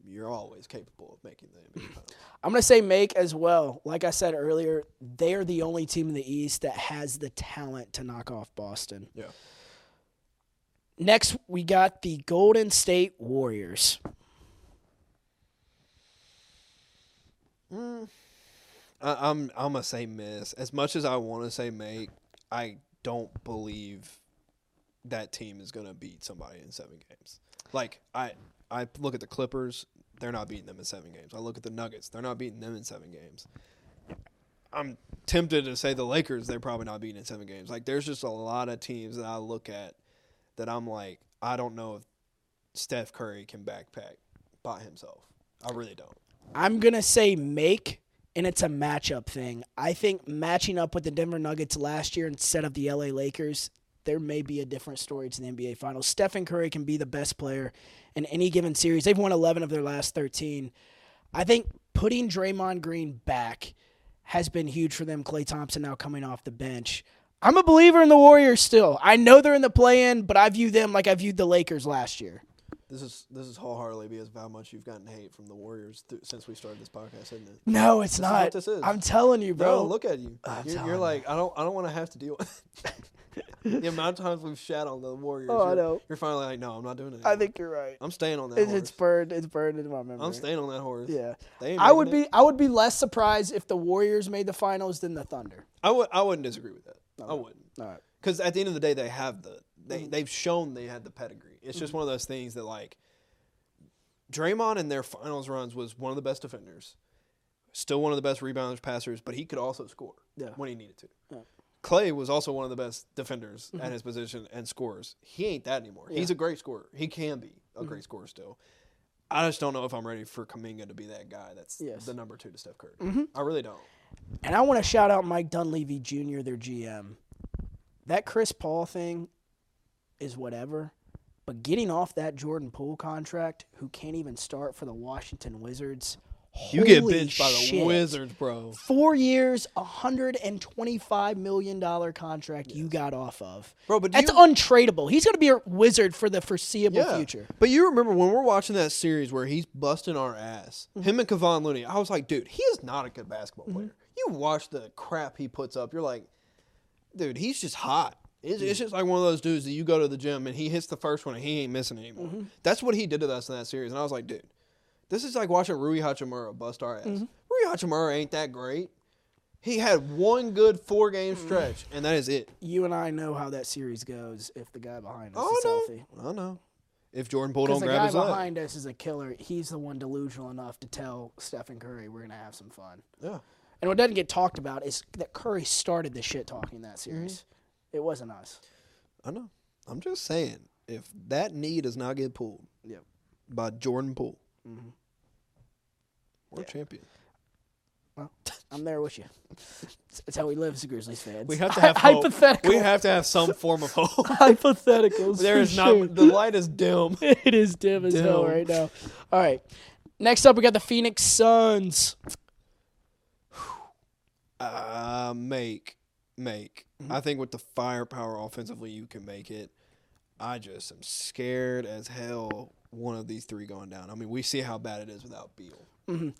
you're always capable of making the NBA Finals. I'm going to say make as well. Like I said earlier, they are the only team in the East that has the talent to knock off Boston. Yeah. Next, we got the Golden State Warriors. Mm, I, I'm I'm gonna say miss. As much as I want to say make, I don't believe that team is gonna beat somebody in seven games. Like I I look at the Clippers, they're not beating them in seven games. I look at the Nuggets, they're not beating them in seven games. I'm tempted to say the Lakers, they're probably not beating in seven games. Like there's just a lot of teams that I look at that I'm like, I don't know if Steph Curry can backpack by himself. I really don't. I'm to say make, and it's a matchup thing. I think matching up with the Denver Nuggets last year instead of the LA Lakers, there may be a different story to the NBA Finals. Stephen Curry can be the best player in any given series. They've won 11 of their last 13. I think putting Draymond Green back has been huge for them. Klay Thompson now coming off the bench. I'm a believer in the Warriors still. I know they're in the play-in, but I view them like I viewed the Lakers last year. This is this is wholeheartedly because of how much you've gotten hate from the Warriors th- since we started this podcast, isn't it? No, it's not. what this is. I'm telling you, bro. Bro, look at you. I'm You're, you're you. like I don't I don't want to have to deal with the amount of times we've shat on the Warriors. Oh, I you're, know. You're finally like, no, I'm not doing it. I anymore. think you're right. I'm staying on that It's, horse. it's burned. It's burned into my memory. I'm staying on that horse. Yeah, They ain't I would making be. I would be less surprised if the Warriors made the finals than the Thunder. I would. I wouldn't disagree with that. I wouldn't. All right. Because at the end of the day, they have the they Mm-hmm. they've shown they had the pedigree. It's just mm-hmm. one of those things that like Draymond in their finals runs was one of the best defenders, still one of the best rebounders, passers, but he could also score Yeah. when he needed to. Yeah. Klay was also one of the best defenders at mm-hmm. his position and scores. He ain't that anymore. He's a great scorer. He can be a mm-hmm. great scorer still. I just don't know if I'm ready for Kuminga to be that guy that's Yes. the number two to Steph Curry. I really don't. And I want to shout out Mike Dunleavy Jr., their GM. That Chris Paul thing is whatever, but getting off that Jordan Poole contract, who can't even start for the Washington Wizards, You get benched by the. Wizards, bro. Four years, a hundred and twenty-five million dollar contract you got off of. Bro, but That's you- untradeable. He's going to be a wizard for the foreseeable future. But you remember when we're watching that series where he's busting our ass, Mm-hmm. him and Kevon Looney, I was like, dude, he is not a good basketball player. You watch the crap he puts up, you're like, dude, he's just hot. It's, it's just like one of those dudes that you go to the gym and he hits the first one and he ain't missing anymore. Mm-hmm. That's what he did to us in that series. And I was like, dude, this is like watching Rui Hachimura bust our ass. Mm-hmm. Rui Hachimura ain't that great. He had one good four game Mm-hmm. stretch, and that is it. You and I know how that series goes if the guy behind us Oh, is no. healthy. I know. If Jordan Poole don't the grab guy his leg. behind us is a killer. He's the one delusional enough to tell Stephen Curry we're going to have some fun. Yeah. And what doesn't get talked about is that Curry started the shit talking that Mm-hmm. It wasn't us. I know. I'm just saying, if that knee does not get pulled Yep. by Jordan Poole, Mm-hmm. we're champion. Well, I'm there with you. That's how we live as Grizzlies fans. We have to have hope. hypothetical. We have to have some form of hope. hypotheticals. there for is sure. not the light is dim. it is dim as hell Dim. right now. All right. Next up, we got the Phoenix Suns. Uh, make, make. Mm-hmm. I think with the firepower offensively, you can make it. I just am scared as hell. One of these three going down. I mean, we see how bad it is without Beal.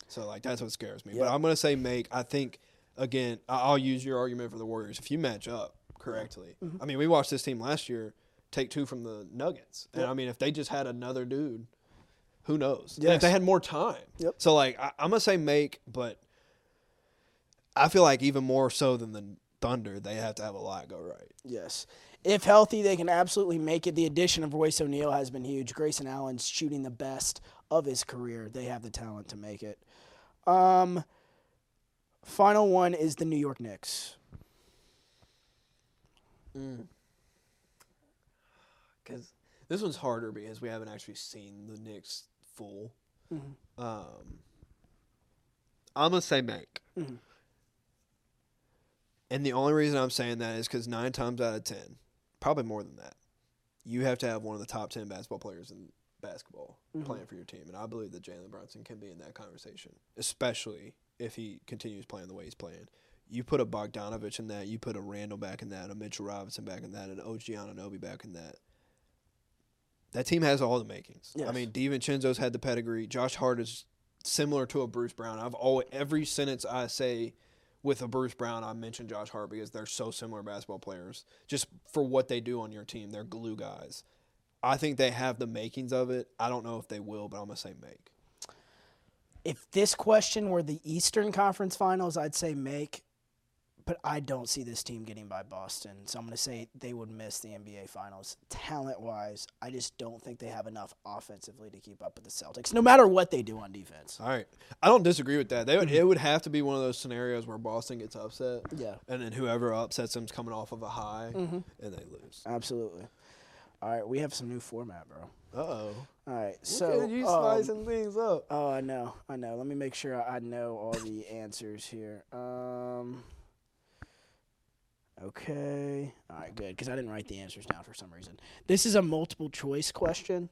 So like that's what scares me. But Mm-hmm. I'm gonna say make. I think again. I'll use your argument for the Warriors. If you match up correctly, Mm-hmm. I mean, we watched this team last year take two from the Nuggets, and I mean, if they just had another dude, who knows? And if they had more time. Yep. So like, I, I'm gonna say make, but I feel like even more so than the Thunder, they have to have a lot go right. Yes. If healthy, they can absolutely make it. The addition of Royce O'Neale has been huge. Grayson Allen's shooting the best of his career. They have the talent to make it. Um, final one is the New York Knicks. Because this one's harder because we haven't actually seen the Knicks full. Um, I'm gonna say make. Mhm. And the only reason I'm saying that is because nine times out of ten, probably more than that, you have to have one of the top ten basketball players in basketball mm-hmm. playing for your team, and I believe that Jalen Brunson can be in that conversation, especially if he continues playing the way he's playing. You put a Bogdanovic in that, you put a Randle back in that, a Mitchell Robinson back in that, and OG Anunoby back in that. That team has all the makings. Yes. I mean, DiVincenzo's had the pedigree. Josh Hart is similar to a Bruce Brown. I've always every sentence I say with a Bruce Brown, I mentioned Josh Hart because they're so similar basketball players. Just for what they do on your team, they're glue guys. I think they have the makings of it. I don't know if they will, but I'm gonna say make. If this question were the Eastern Conference Finals, I'd say make, but I don't see this team getting by Boston. So I'm going to say they would miss the NBA Finals. Talent wise, I just don't think they have enough offensively to keep up with the Celtics, no matter what they do on defense. All right, I don't disagree with that. They would, it would have to be one of those scenarios where Boston gets upset, Yeah. and then whoever upsets them's coming off of a high, and they lose. Absolutely. All right, we have some new format, bro. Uh oh. All right, So you um, slicing things up. Oh, I know, I know. Let me make sure I know all the answers here. Um, okay, all right, good. Because I didn't write the answers down for some reason. This is a multiple choice question,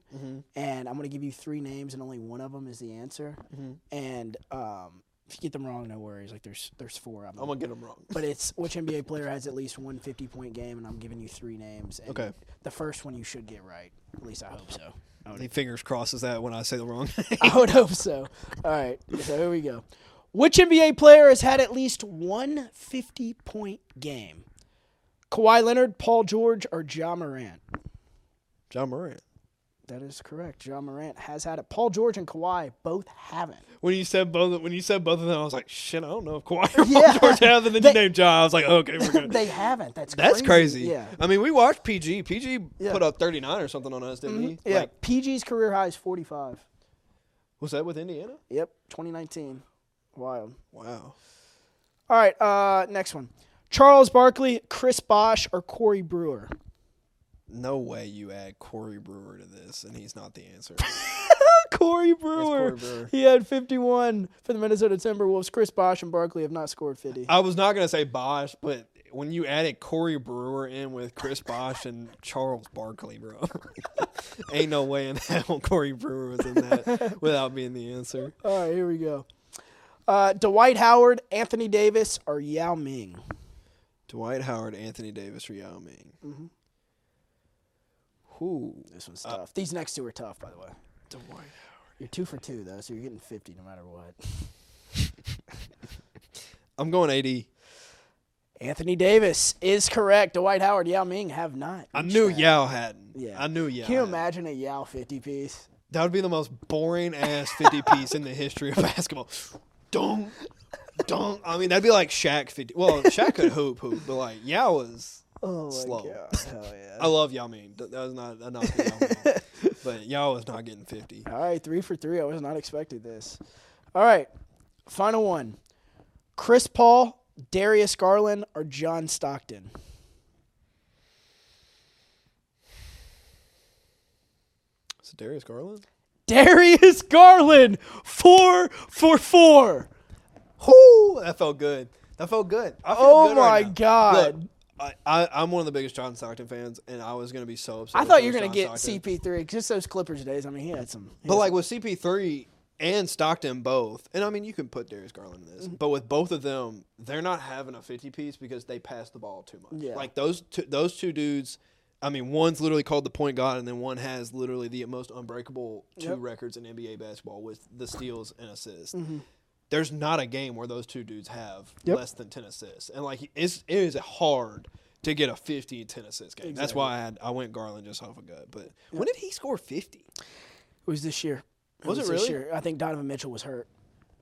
and I'm going to give you three names, and only one of them is the answer. And um, if you get them wrong, no worries. Like there's there's four of them. I'm gonna get them wrong. but it's which NBA player has at least one 50 point game, and I'm giving you three names. And Okay. The first one you should get right. At least I hope so. I would fingers crosses that when I say the wrong. I would hope so. All right, so here we go. Which NBA player has had at least one 50 point game? Kawhi Leonard, Paul George, or Ja Morant? Ja Morant. That is correct. Ja Morant has had it. Paul George and Kawhi both haven't. When you said both, when you said both of them, I was like, shit, I don't know if Kawhi or Yeah. Paul George have. And then you named John. I was like, okay, we're good. they haven't. That's crazy. That's crazy. Yeah. I mean, we watched PG. PG Yeah. Mm-hmm. put up 39 or something on us, didn't he? Yeah. Like, PG's career high is 45. was that with Indiana? Yep. 2019. Wild. Wow. All right. Uh, next one. Charles Barkley, Chris Bosh, or Corey Brewer? No way you add Corey Brewer to this, and he's not the answer. Corey Brewer. Corey Brewer. He had 51 for the Minnesota Timberwolves. Chris Bosh and Barkley have not scored 50. I was not gonna say Bosh, but when you added Corey Brewer in with Chris Bosh and Charles Barkley, bro, ain't no way in hell Corey Brewer was in that without being the answer. All right, here we go. Uh, Dwight Howard, Anthony Davis, or Yao Ming? Dwight Howard, Anthony Davis, or Yao Ming. Mm-hmm. Who? This one's tough. These next two are tough, by the way. Dwight Howard. You're two for two though, so you're getting fifty no matter what. I'm going eighty. Anthony Davis is correct. Dwight Howard, Yao Ming have not. I knew that. Yao hadn't. Yeah. I knew Yao. Can you hadn't. imagine a Yao fifty piece? That would be the most boring ass 50 piece in the history of basketball. Dunk, dunk. I mean, that'd be like Shaq 50. Well, Shaq could hoop, hoop, but like Yao was. Oh my Slow. god! Hell yeah! I love Yao Ming. That was not enough. knock on Yao Ming. But Yao was not getting 50. All right, three for three. I was not expecting this. All right, final one: Chris Paul, Darius Garland, or John Stockton. Is it Darius Garland? Darius Garland, four for four. Whoo! That felt good. That felt good. I feel Oh good my now. God. Look, I, I, I'm one of the biggest John Stockton fans, and I was going to be so upset. I thought you were gonna John get Stockton. CP3 just those Clippers days. I mean, he had some. he But had like some- with CP3 and Stockton both, and I mean you can put Darius Garland in this, Mm-hmm. but with both of them, they're not having a 50 piece because they pass the ball too much. Yeah. Like those two, those two dudes. I mean, one's literally called the point guard, and then one has literally the most unbreakable two Yep. records in NBA basketball with the steals and assists. Mm-hmm. There's not a game where those two dudes have Yep. less than 10 assists, and like it's it is hard to get a 50 10 assist game. That's why I had I went Garland just off a gut. But when did he score 50? it was this year. Was it this really? year. I think Donovan Mitchell was hurt.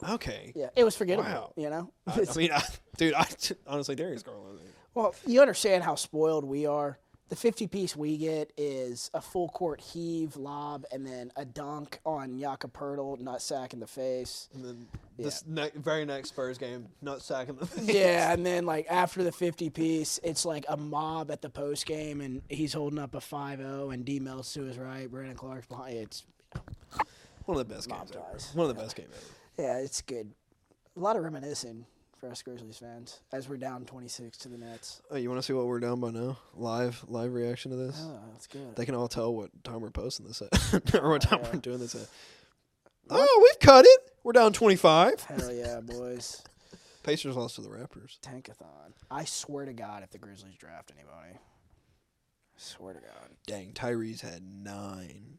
Okay. Yeah, it was forgettable. Wow. You know. I, I mean, I, dude, I honestly Darius Garland. Well, you understand how spoiled we are. The 50 piece we get is a full court heave, lob, and then a dunk on Jakob Poeltl, nut sack in the face. And then this ne- very next Spurs game, nut sack in the face. Yeah, and then like after the 50 piece, it's like a mob at the post game, and he's holding up a 5 0, and D Mel's to his right, Brandon Clarke's behind. It's One of the best games ever. One of the best games ever. yeah, it's good. A lot of reminiscing for us Grizzlies fans as we're down 26 to the Nets. Oh, you want to see what we're down by now? Live, live reaction to this. Oh, that's good. They can all tell what time we're posting this at, or what time yeah. we're doing this at. Oh, we've cut it. We're down twenty five. Hell yeah, boys. Pacers lost to the Raptors. Tankathon. I swear to God, if the Grizzlies draft anybody, I swear to God, Dang, Tyrese had nine.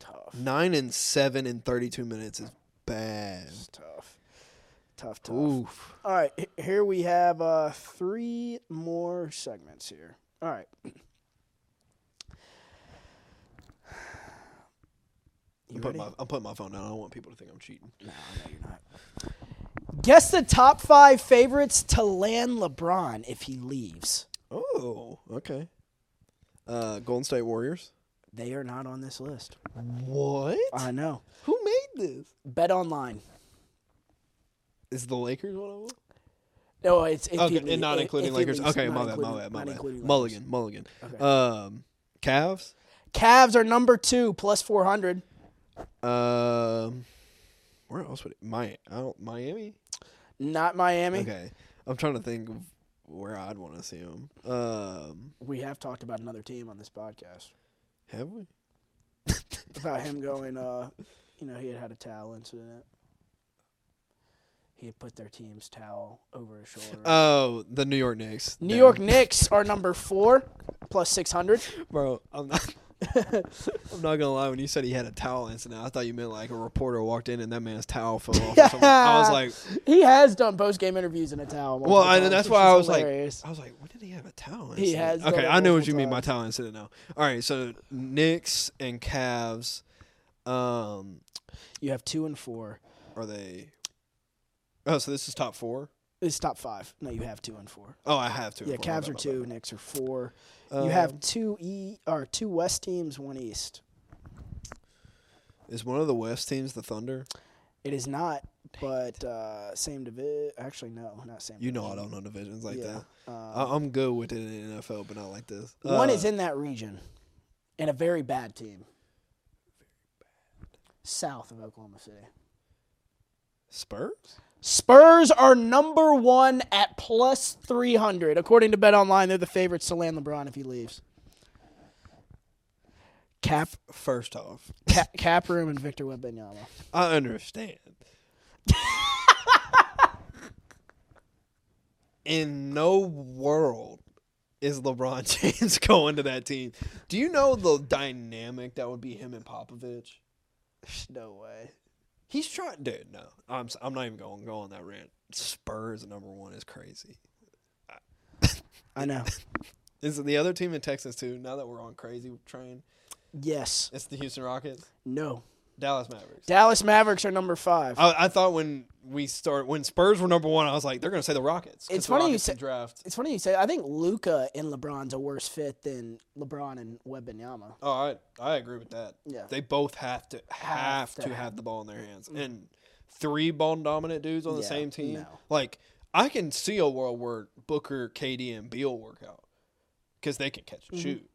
tough. Nine and seven in thirty two minutes is bad. It's tough. Tough, tough. Oof. All right, h- here we have uh, three more segments here. All right. You I'm putting, my, I'm putting my phone down. I don't want people to think I'm cheating. No, no, you're not. Guess the top five favorites to land LeBron if he leaves. Oh, okay. Uh, Golden State Warriors. They are not on this list. What? I know. Who made this? Bet online. Is the Lakers one of them? No, it's Okay, and not including he Lakers. Okay, my bad, my bad, my bad. Mulligan, Mulligan. Okay. Um, Cavs. Cavs are number two plus four hundred. Um, where else would it? My, I don't, Miami. Not Miami. Okay, I'm trying to think of where I'd want to see them. Um, We have talked about another team on this podcast have we? about him going. Uh, you know, he had had a towel incident. He had put their team's towel over his shoulder. Oh, the New York Knicks. New. York Knicks are number four plus six hundred. bro. I'm not. I'm not gonna lie. When you said he had a towel incident, I thought you meant like a reporter walked in and that man's towel fell off. Or. I was like, He has done post game interviews in a towel. well, times, that's why I was like. I was like, when did he have a towel? He has Okay, I know what you mean by times. towel incident now. All right, so Knicks and Cavs, um, you have two and four. are they? Oh, so this is top four. It's top five. No, you have two and four. Oh, I have two. Yeah, Cavs are two, Knicks are four. Um, you have two e or two West teams, one East. Is one of the West teams the Thunder? It is not, but uh, same division. Actually, no, not same. You know I don't know divisions like yeah. that. Um, I- I'm good with it in the NFL, but not like this. one Uh, is in that region, and a very bad team. Very bad. South of Oklahoma City. Spurs. Spurs are number one at plus 300. According to Bet Online, they're the favorites to land LeBron if he leaves. Cap, First off, Cap, Cap Room and Victor Wembanyama. I understand. in no world is LeBron James going to that team. Do you know the dynamic that would be him and Popovich? No way. He's trying, dude. No, I'm I'm not even going go on that rant. Spurs number one is crazy. I know. Is it the other team in Texas too? Now that we're on crazy train, Yes. it's the Houston Rockets, No. Dallas Mavericks. Dallas Mavericks are number five. I, I thought when we start when Spurs were number one, I was like, they're gonna say the Rockets. 'cause It's the funny you Rockets say- can draft. It's funny you say. I think Luka and LeBron's a worse fit than LeBron and Wembanyama. Oh, I I agree with that. Yeah. They both have to have, to to have- have the ball in their hands, and three ball dominant dudes on the Yeah, same team. no. Like I can see a world where Booker, KD, and Beal work out because they can catch Mm-hmm. and shoot.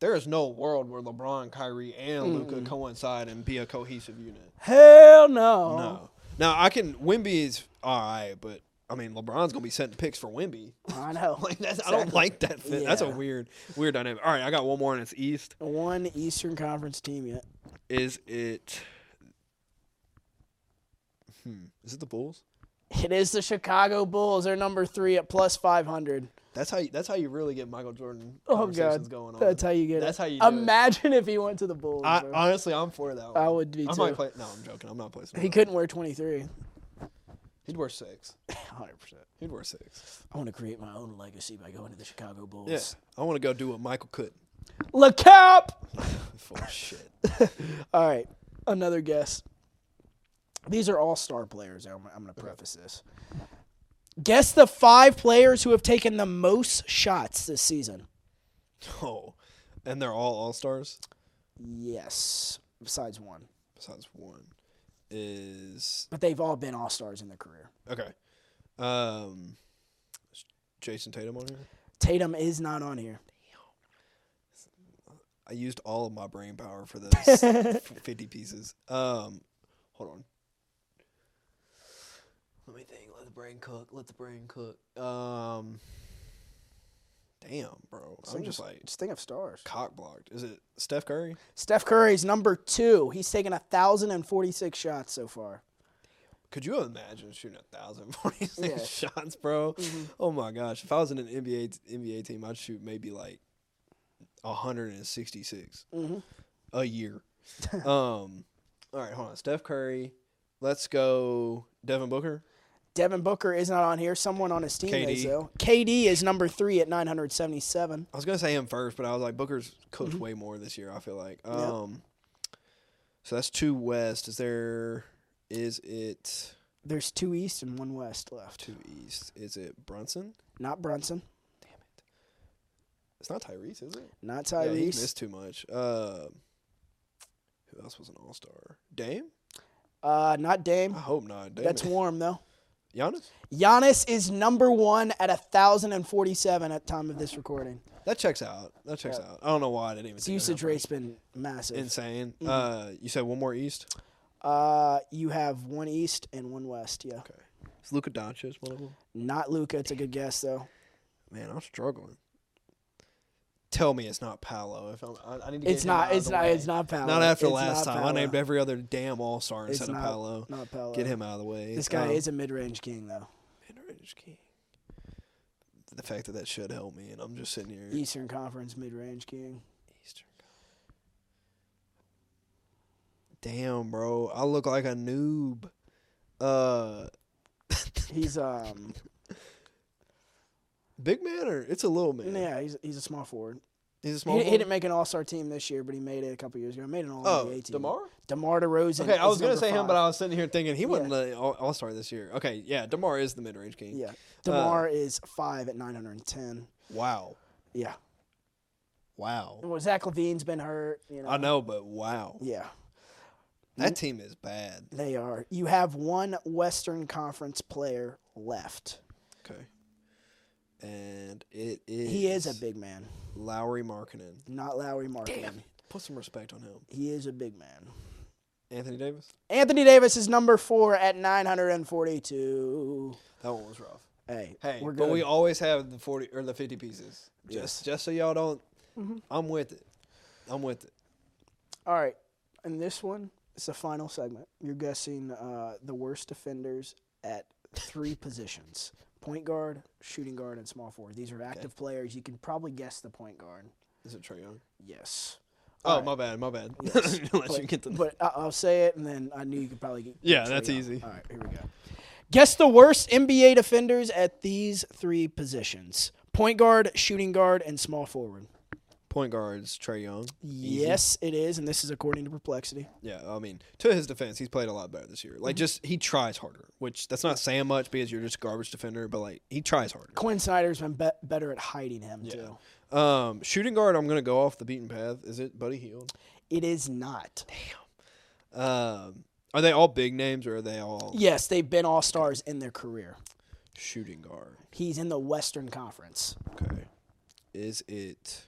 There is no world where LeBron, Kyrie, and Luka coincide and be a cohesive unit. Hell no. No. Now I can. Wemby is all right, but I mean LeBron's gonna be setting picks for Wemby. I know. Like that's I don't like that fit. That's a weird weird dynamic. All right, I got one more and it's East. One Eastern Conference team yet. Is it? Hmm. Is it the Bulls? It is the Chicago Bulls. They're number three at plus five hundred. That's how. You, that's how you really get Michael Jordan Oh conversations God, going on. that's how you get That's it. how you do it. Imagine if he went to the Bulls. I, honestly, I'm for that. I would be I too. might play. No, I'm joking. I'm not placing. he couldn't wear twenty three. He'd wear six. Hundred percent. He'd wear six. I want to create my own legacy by going to the Chicago Bulls. Yeah. I want to go do what Michael couldn't. Le Cap. Full shit. All right, another guess. These are all star players. I'm, I'm going to preface this. Guess the five players who have taken the most shots this season. Oh, and they're all all stars. Yes, besides one, Besides one, is but they've all been all stars in their career. okay. Um, is Jayson Tatum on here. Tatum is not on here. I used all of my brain power for this 50 pieces. Um, hold on. Let me think. Let the brain cook. Let the brain cook. Um, damn, bro. I'm just like just think of stars. cock blocked. Is it Steph Curry? Steph Curry's number two. He's taken a thousand and forty six shots so far. Could you imagine shooting a thousand forty six Yeah. shots, bro? Oh my gosh! If I was in an NBA t- NBA team, I'd shoot maybe like hundred and sixty six Mhm. a year. um, all right, hold on. Steph Curry. Let's go. Devin Booker. Devin Booker is not on here. Someone on his team is KD. though. KD is number three at nine hundred seventy seven. I was gonna say him first, but I was like Booker's cooked way more this year. I feel like. Um, so that's two West. Is there? Is it There's two East and one West left. two East? Is it Brunson? Not Brunson. Damn it. It's not Tyrese, is it? Not Yeah, he Tyrese. missed too much. Uh, who else was an All Star? Dame? uh, not Dame. I hope not. Dame That's warm though. Giannis. Giannis is number one at thousand and forty seven at time of this recording. That checks out. That checks Yeah. out. I don't know why I didn't even. His usage rate's been massive. insane. Mm-hmm. Uh, you said one more East. Uh, you have one East and one West. Yeah, Okay. Is Luka Doncic one of them? not Luka. It's a good guess though. Man, I'm struggling. Tell me it's not Paolo. If I'm, I, I need to get It's him not. out of It's the not. way. It's not Paolo. Not after It's last not time. I Paolo. named every other damn All Star It's instead of not- Paolo. Not Paolo. Get him out of the way. This guy Um, is a mid range king though. mid-range king. The fact that that should help me, and I'm just sitting here. Eastern Conference mid range king. Eastern. Damn, bro, I look like a noob. Uh, He's um. Big man or it's a little man. Yeah, he's he's a small forward. He's a He, small. he forward? didn't make an All Star team this year, but he made it a couple years ago. He Made an All Oh, NBA team. Demar. Demar Derozan. Okay, I was gonna say him, but I was sitting here thinking he wasn't the All Star this year. Okay, yeah, Demar is the mid range king. yeah, Uh, Demar is five at nine hundred and ten. Wow. Yeah, Wow. well, Zach LaVine's been hurt. You know. I know, but wow, Yeah, that team is bad. they are. You have one Western Conference player left. Okay. And it is. He is a big man, Lauri Markkanen. not Lauri Markkanen. Put some respect on him. He is a big man. Anthony Davis. Anthony Davis is number four at nine hundred and forty-two. That one was rough. Hey, Hey, we're but we always have the forty or the fifty pieces. Just Yes. Mm-hmm. just so y'all don't. I'm with it. I'm with it. All right, and this one is the final segment. You're guessing uh, the worst defenders at three positions: point guard, shooting guard, and small forward. These are active players. You can probably guess the point guard. Is it Trae Young? Yes. Oh, Alright. my bad, my bad. Yes. Let but, you get to but I- I'll say it, and then I knew you could probably get. Yeah, that's Young. easy. All right, here we go. Guess the worst NBA defenders at these three positions: point guard, shooting guard, and small forward. Point guards Trae Young. Easy. Yes, it is, and this is according to Perplexity. Yeah, I mean, to his defense, he's played a lot better this year. Mm-hmm. Like, just he tries harder, which that's not saying much because you're just garbage defender, but like he tries harder. Quin Snyder's been be- better at hiding him Yeah. too. Um, shooting guard, I'm gonna go off the beaten path. Is it Buddy Hield? It is not. Um, are they all big names or are they all Yes, they've been all stars in their career. shooting guard? He's in the Western Conference. Okay, is it?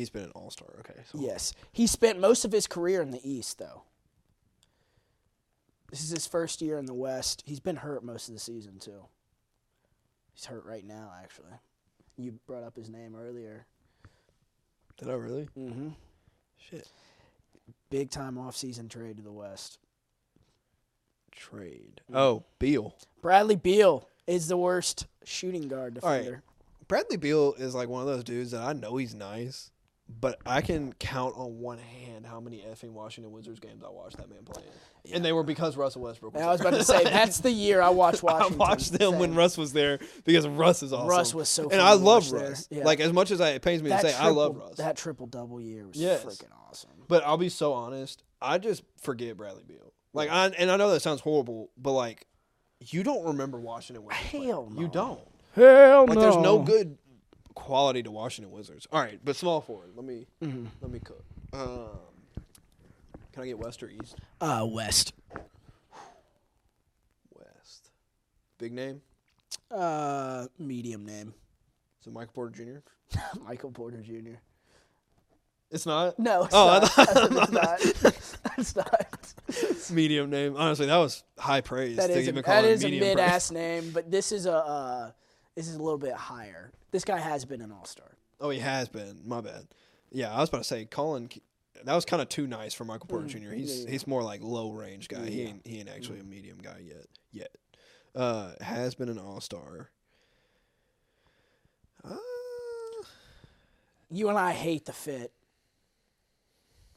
He's been an all star. Okay, so Yes, he spent most of his career in the East, though. This is his first year in the West. He's been hurt most of the season too. He's hurt right now, actually. You brought up his name earlier. did I really? Mm-hmm. Shit, Big time off-season trade to the West. trade. Oh, Beal. Bradley Beal is the worst shooting guard All right. defender. Bradley Beal is like one of those dudes that I know he's nice, but I can count on one hand how many effing Washington Wizards games I watched that man play in. And they were because Russell Westbrook was I was there. about to say that's the year I watched Washington. I watched them when Russ was there because Russ is awesome. Russ was so and I love. Russ. Yeah. Like as much as I, it pains me to That say, I love Russ. That triple double year was Yes. freaking awesome. But I'll be so honest, I just forget Bradley Beal. Like I and I know that sounds horrible, but like you don't remember Washington Wizards. play. Hell no. You don't. Hell no. Like there's no good quality to Washington Wizards. All right, but small forward. Let me Mm-hmm. let me cook. Um, can I get West or East? Uh, West. West. Big name. Uh, medium name. So Michael Porter Jr. Michael Porter Jr. It's not No, it's Oh, I not. thought- it's not. it's not. medium name. Honestly, that was high praise. That is a, that it is a mid ass name, but this is a uh, this is a little bit higher. This guy has been an all star. Oh, he has been. My bad. Yeah, I was about to say Colin. That was kind of too nice for Michael Porter Jr. He's Mm, yeah, he's more like low range guy. He ain't he ain't actually a medium guy yet. Yet, uh, has been an all star. Uh, You and I hate the fit.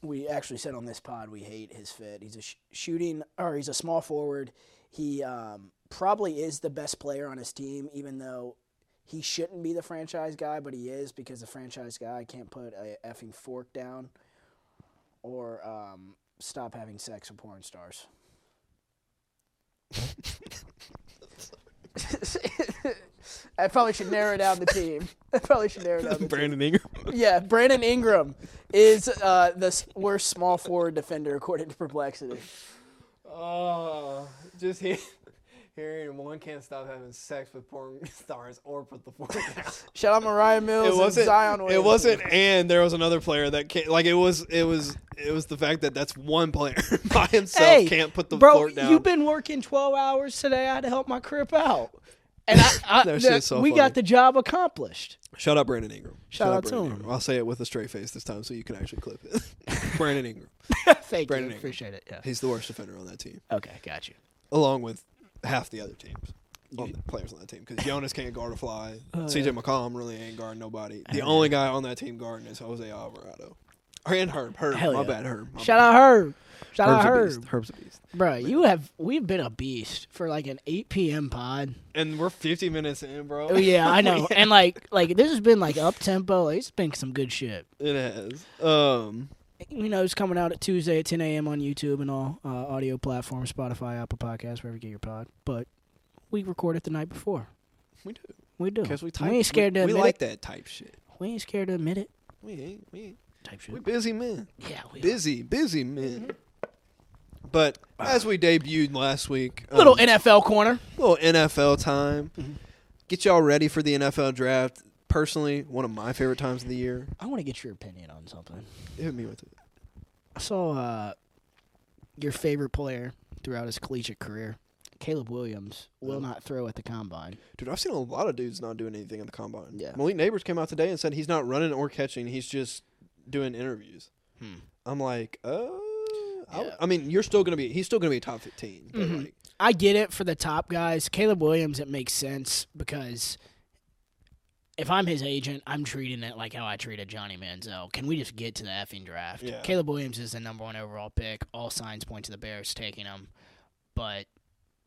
We actually said on this pod we hate his fit. He's a sh- shooting or he's a small forward. He um, probably is the best player on his team, even though he shouldn't be the franchise guy, but he is because the franchise guy can't put a effing fork down or um, stop having sex with porn stars. I probably should narrow down the team. I probably should narrow down the team. Brandon Ingram. Yeah, Brandon Ingram is uh, the worst small forward defender according to Perplexity. Oh, just he, hearing one can't stop having sex with porn stars or put the fork down. Shout out Mariah Mills it wasn't. Zion it wasn't. And there was another player that can't. Like it was. It was. It was the fact that that's one player by himself Hey, can't put the Bro, fork down. you've been working 12 hours today. I had to help my crip out. And I, I, That shit's so we funny. got the job accomplished. Shout out Brandon Ingram. Shout out to Brandon him. Ingram. I'll say it with a straight face this time, so you can actually clip it. Brandon Ingram. Thank Brandon you. Ingram. Appreciate it. Yeah. He's the worst defender on that team, Okay, got you. along with half the other teams. On the players on that team, because Jonas can't guard a fly. CJ McCollum really ain't guarding nobody. The only guy on that team guarding is Jose Alvarado. And Herb. Herb. Hell my yeah. bad, Herb. My Shout bad. out Herb. Shout Herb's out a Herb. beast. Herb's a beast. Bro, you have we've been a beast for like an 8 p.m. pod. And we're 50 minutes in, bro. Oh yeah, I know. and like like this has been like up tempo. It's been some good shit. It has. Um, you know, it's coming out at Tuesday at 10 a.m. on YouTube and all uh, audio platforms, Spotify, Apple Podcasts, wherever you get your pod. But we record it the night before. we do. We do. Because we, type, ain't scared we, to we like it. that type shit. We ain't scared to admit it. We ain't. We ain't. Type shit. We busy men. yeah, we busy, busy men. But as we debuted last week, um, Little NFL corner. little NFL time. Get y'all ready for the NFL draft. Personally, one of my favorite times of the year. I want to get your opinion on something. Hit me with it. I saw uh, your favorite player throughout his collegiate career, Caleb Williams, will Oh. not throw at the combine. Dude, I've seen a lot of dudes not doing anything at the combine. Yeah. Malik Nabers came out today and said he's not running or catching. He's just doing interviews. Hmm. I'm like, uh, I, Yeah. I mean, you're still gonna be. He's still gonna be top 15. But Mhm. like, I get it for the top guys. Caleb Williams, it makes sense because if I'm his agent, I'm treating it like how I treated Johnny Manziel. Can we just get to the effing draft? Yeah. Caleb Williams is the number one overall pick. All signs point to the Bears taking him, but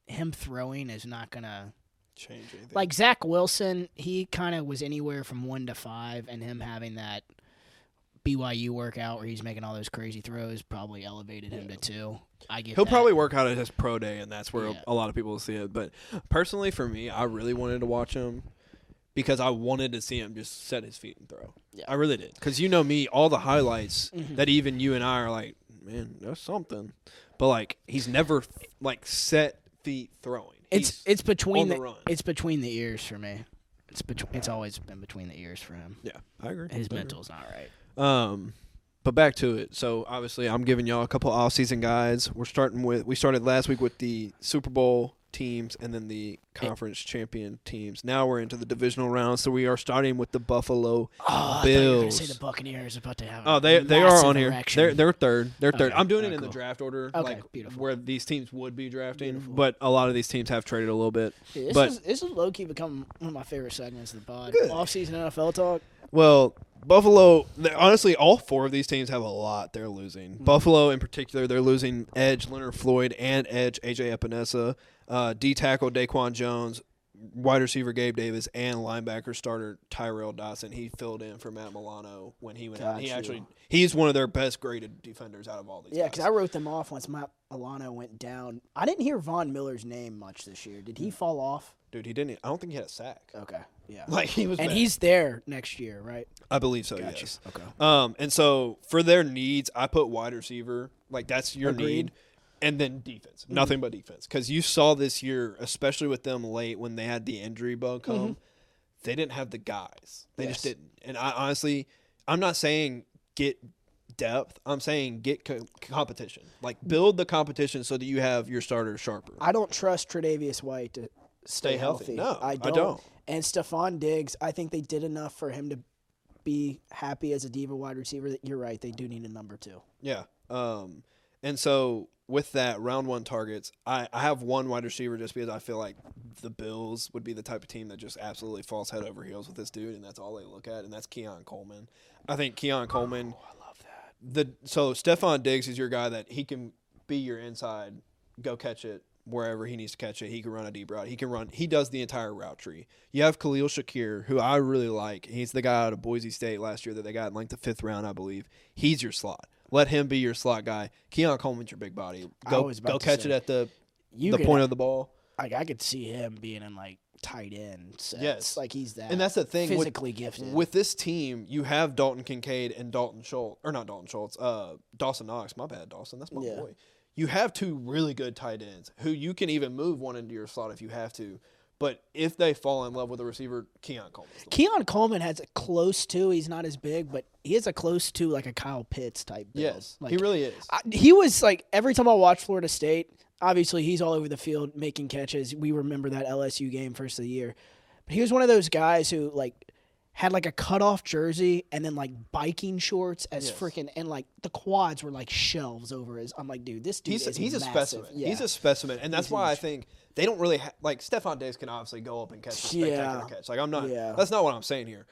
him throwing is not gonna Change anything. like Zach Wilson. He kind of was anywhere from one to five, and him having that BYU workout where he's making all those crazy throws probably elevated him to two. I get He'll that. probably work out at his pro day, and that's where Yeah. a lot of people will see it. But personally, for me, I really wanted to watch him because I wanted to see him just set his feet and throw. Yeah. I really did. Because you know me, all the highlights Mhm. that even you and I are like, man, that's something. But like, he's never like set feet throwing. It's He's- it's between on the the, run. it's between the ears for me. It's between it's always been between the ears for him. yeah, I agree. His I agree. mental's not right. Um, but back to it. So obviously, I'm giving y'all a couple off-season guides. We're starting with we started last week with the Super Bowl teams and then the conference champion teams. Now we're into the divisional round, so we are starting with the Buffalo. Oh, I were gonna say the Buccaneers about to have. Oh, a they they are on here. erection. They're they're third. They're third. Okay. I'm doing it in the draft order, Okay, like beautiful. where these teams would be drafting. Beautiful. But a lot of these teams have traded a little bit. Dude, this but- is this is low key become one of my favorite segments of the pod. Good. Off season NFL talk. Well, Buffalo, honestly, all four of these teams have a lot they're losing. Mm-hmm. Buffalo, in particular, they're losing Edge Leonard Floyd and Edge AJ Epenesa, uh, D tackle Daquan Jones, wide receiver Gabe Davis, and linebacker starter Tyrel Dodson. He filled in for Matt Milano when he went out. He you. actually he's one of their best graded defenders out of all these. Yeah, because I wrote them off once Matt Milano went down. I didn't hear Von Miller's name much this year. Did he fall off? dude, he didn't. I don't think he had a sack. Okay, yeah. Like he was, and bad. he's there next year, right? I believe so. Gotcha. Yes. Okay. Um, and so for their needs, I put wide receiver. Like that's your Agreed. need, and then defense. Mm-hmm. Nothing but defense. Because you saw this year, especially with them late when they had the injury bug come, they didn't have the guys. They just Mm-hmm. Didn't. And I honestly, I'm not saying get depth. I'm saying get co- competition. Like build the competition so that you have your starters sharper. I don't trust Tre'Davious White to stay, Stay healthy. No, I I don't. don't. And Stefon Diggs, I think they did enough for him to be happy as a diva wide receiver. That you're right, they do need a number two. Yeah. Um, and so with that round one targets, I, I have one wide receiver just because I feel like the Bills would be the type of team that just absolutely falls head over heels with this dude, and that's all they look at, and that's Keon Coleman. I think Keon oh, Coleman. I love that. The so Stefon Diggs is your guy that he can be your inside, go catch it wherever he needs to catch it. He can run a deep route. He can run. He does the entire route tree. You have Khalil Shakir, who I really like. He's the guy out of Boise State last year that they got in like the fifth round, I believe. He's your slot. Let him be your slot guy. Keon Coleman's your big body. Go go catch say, it at the the could- point of the ball. Like I could see him being in like tight end sets. Yes. like he's that. And that's the thing with- physically gifted. With this team, you have Dalton Kincaid and Dalton Schultz, or not Dalton Schultz, uh, Dawson Knox. My bad, Dawson. That's my Yeah. boy. You have two really good tight ends who you can even move one into your slot if you have to. But if they fall in love with a receiver, Keon Coleman. Keon Coleman has a close to. He's not as big, but he has a close to like a Kyle Pitts type. Build. Yes, like, he really is. I, he was like every time I watch Florida State. Obviously, he's all over the field making catches. We remember that LSU game first of the year, but he was one of those guys who like had like a cutoff jersey and then like biking shorts as Yes. freaking and like the quads were like shelves over his. I'm like, dude, this dude he's is he's a specimen. Yeah. He's a specimen, and that's He's why I think they don't really ha- like Stefon Diggs can obviously go up and catch a spectacular Yeah. catch. Like I'm not. Yeah. That's not what I'm saying here.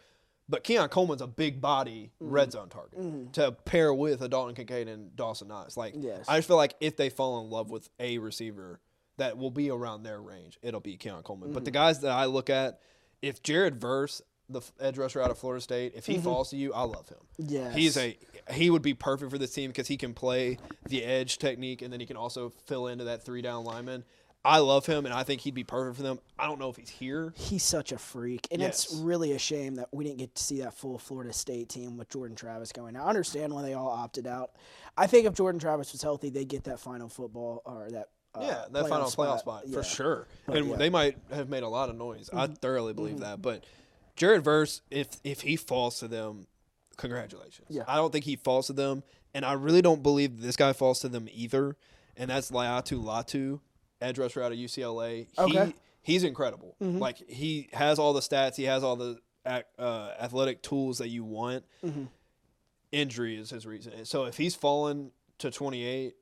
But Keon Coleman's a big body Mm-hmm. red zone target to pair with a Dalton Kincaid and Dawson Knox. Like Yes. I just feel like if they fall in love with a receiver that will be around their range, it'll be Keon Coleman. But the Mm-hmm. guys that I look at, if Jared Verse, the edge rusher out of Florida State, if he falls to you, I love him. Mm-hmm. He's a he would be perfect for this team because he can play the edge technique and then he can also fill into that three down lineman. I love him and I think he'd be perfect for them. I don't know if he's here. He's such a freak, and it's really a shame that we didn't get to see that full Florida State team with Jordan Travis going. I understand why they all opted out. I think if Jordan Travis was healthy, they'd get that final football or that. Uh, yeah, that final playoff spot Yeah. for sure. But, and yeah. they might have made a lot of noise. I Mm-hmm. thoroughly believe that. But Jared Verse, if if he falls to them, congratulations. Yeah. I don't think he falls to them, and I really don't believe this guy falls to them either. And that's Laiatu Latu, edge rusher out of UCLA. He, Okay. Mm-hmm. he's incredible. Like he has all the stats, he has all the uh, athletic tools that you want. Mm-hmm. Injury is his reason. So if he's fallen to 28,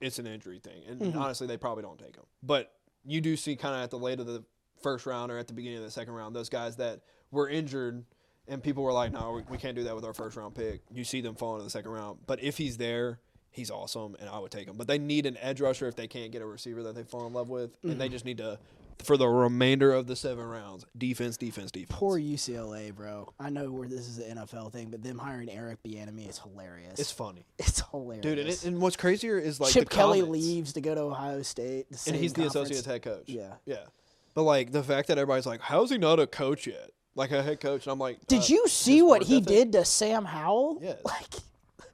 it's an injury thing, and Mhm. honestly, they probably don't take him. But you do see kind of at the late of the first round or at the beginning of the second round, those guys that were injured, and people were like, "No, we, we can't do that with our first round pick." You see them fall into the second round, but if he's there. He's awesome, and I would take him. But they need an edge rusher if they can't get a receiver that they fall in love with, and Mm-hmm. they just need to, for the remainder of the seven rounds, defense, defense, defense. Poor UCLA, bro. I know where this is an NFL thing, but them hiring Eric Bieniemy is hilarious. It's funny, It's hilarious. dude. And, it, and what's crazier is like Chip Kelly leaves to go to Ohio State, the and he's the associate head coach. Yeah. yeah. But like the fact that everybody's like, "How's he not a coach yet?" Like a head coach, and I'm like, Did uh, you see what he did to Sam Howell? Yes. Like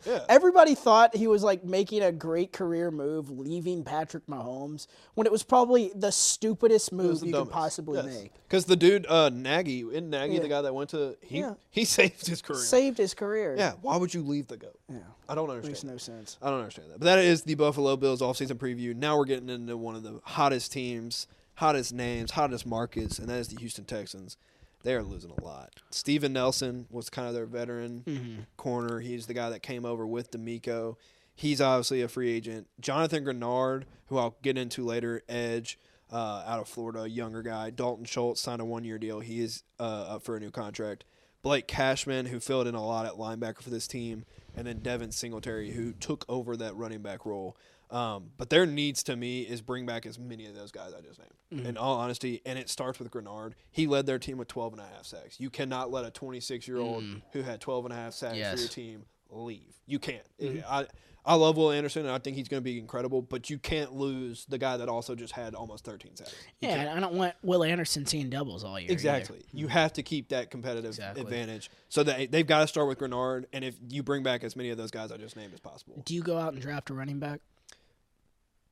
Yeah, everybody thought he was like making a great career move, leaving Patrick Mahomes when it was probably the stupidest move the you could possibly Yes. make. Because the dude, uh, Nagy, isn't Nagy Yeah. the guy that went to he Yeah. he saved his career. Saved his career. yeah, why would you leave the goat? Yeah. I don't understand. Makes no sense. I don't understand that. But that is the Buffalo Bills offseason preview. Now we're getting into one of the hottest teams, hottest names, hottest markets, and that is the Houston Texans. They are losing a lot. Steven Nelson was kind of their veteran Mm-hmm. corner. He's the guy that came over with DeMeco. He's obviously a free agent. Jonathan Greenard, who I'll get into later, edge uh, out of Florida, younger guy. Dalton Schultz signed a one-year deal. He is uh, up for a new contract. Blake Cashman, who filled in a lot at linebacker for this team, and then Devin Singletary, who took over that running back role. Um, but their needs to me is bring back as many of those guys I just named. Mm-hmm. In all honesty, and it starts with Greenard. He led their team with 12 and a half sacks. You cannot let a 26 year old mm. who had 12 and a half sacks Yes. for your team leave. You can't. Mm-hmm. I I love Will Anderson, and I think he's going to be incredible. But you can't lose the guy that also just had almost 13 sacks. You Yeah, and I don't want Will Anderson seeing doubles all year. either. Exactly. You mm-hmm. have to keep that competitive Exactly. advantage. So that they've got to start with Greenard, and if you bring back as many of those guys I just named as possible. Do you go out and draft a running back?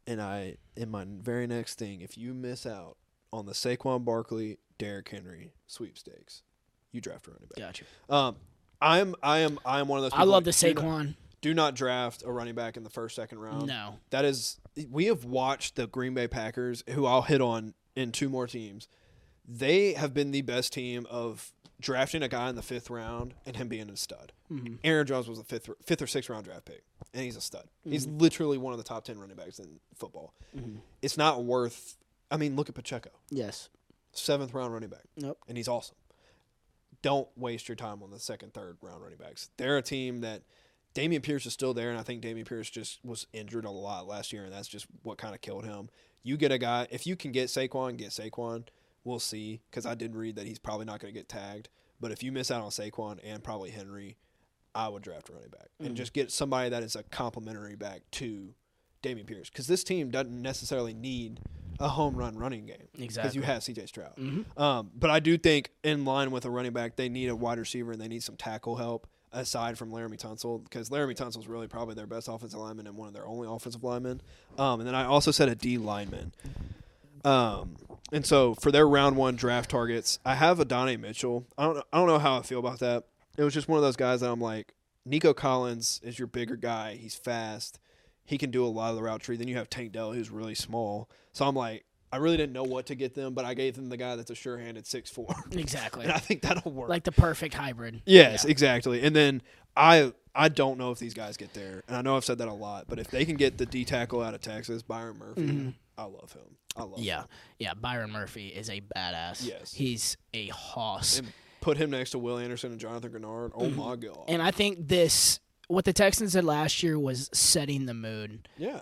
And I, in my very next thing, if you miss out on the Saquon Barkley, Derrick Henry sweepstakes, you draft a running back. Gotcha. Um, I'm, I am, I am one of those. I love the not- Saquon. Do not draft a running back in the first, second round. No. That is, we have watched the Green Bay Packers, who I'll hit on in two more teams. They have been the best team of drafting a guy in the fifth round and him being a stud. Mhm. Aaron Jones was a fifth, fifth or sixth round draft pick, and he's a stud. He's Mm-hmm. literally one of the top ten running backs in football. It's not worth. I mean, look at Pacheco, Yes. seventh round running back, Nope. and he's awesome. Don't waste your time on the second, third round running backs. They're a team that Dameon Pierce is still there, and I think Dameon Pierce just was injured a lot last year, and that's just what kind of killed him. You get a guy if you can get Saquon, get Saquon. We'll see because I did read that he's probably not going to get tagged. But if you miss out on Saquon and probably Henry, I would draft a running back and just get somebody that is a complementary back to Dameon Pierce because this team doesn't necessarily need a home run running game because you have C.J. Stroud. Mhm. Um, but I do think in line with a running back, they need a wide receiver and they need some tackle help aside from Laremy Tunsil because Laremy Tunsil is really probably their best offensive lineman and one of their only offensive linemen. Um, and then I also said a D lineman. Um, and so for their round one draft targets, I have Adonai Mitchell. I don't I don't know how I feel about that. It was just one of those guys that I'm like, Nico Collins is your bigger guy. He's fast. He can do a lot of the route tree. Then you have Tank Dell, who's really small. So I'm like, I really didn't know what to get them, but I gave them the guy that's a sure-handed six four, Exactly. and I think that'll work. like the perfect hybrid. Yes, Yeah. exactly. And then I I don't know if these guys get there, and I know I've said that a lot, but if they can get the D tackle out of Texas, Byron Murphy, mm-hmm. I love him. I love Mm-hmm. Yeah. him. Yeah. Byron Murphy is a badass. Yes. He's a hoss. And put him next to Will Anderson and Jonathan Greenard. Oh my god. Mm-hmm. And I think this, what the Texans did last year was setting the mood. yeah.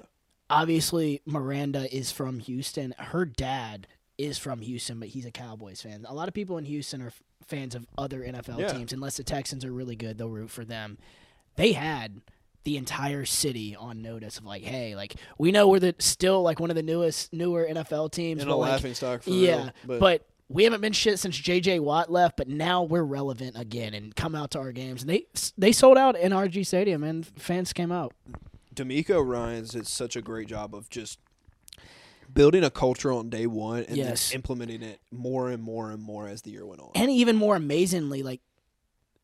Obviously, Miranda is from Houston. Her dad is from Houston, but he's a Cowboys fan. A lot of people in Houston are f- fans of other NFL Yeah. teams. Unless the Texans are really good, they'll root for them. They had the entire city on notice of like, hey, like we know we're the still like one of the newest newer NFL teams. And but a like, laughing stock for yeah, real. But, but we haven't been shit since J.J. Watt left, but now we're relevant again and come out to our games. And they they sold out in RG Stadium, and fans came out. DeMeco Ryans did such a great job of just building a culture on day one and Yes. then implementing it more and more and more as the year went on. And even more amazingly, like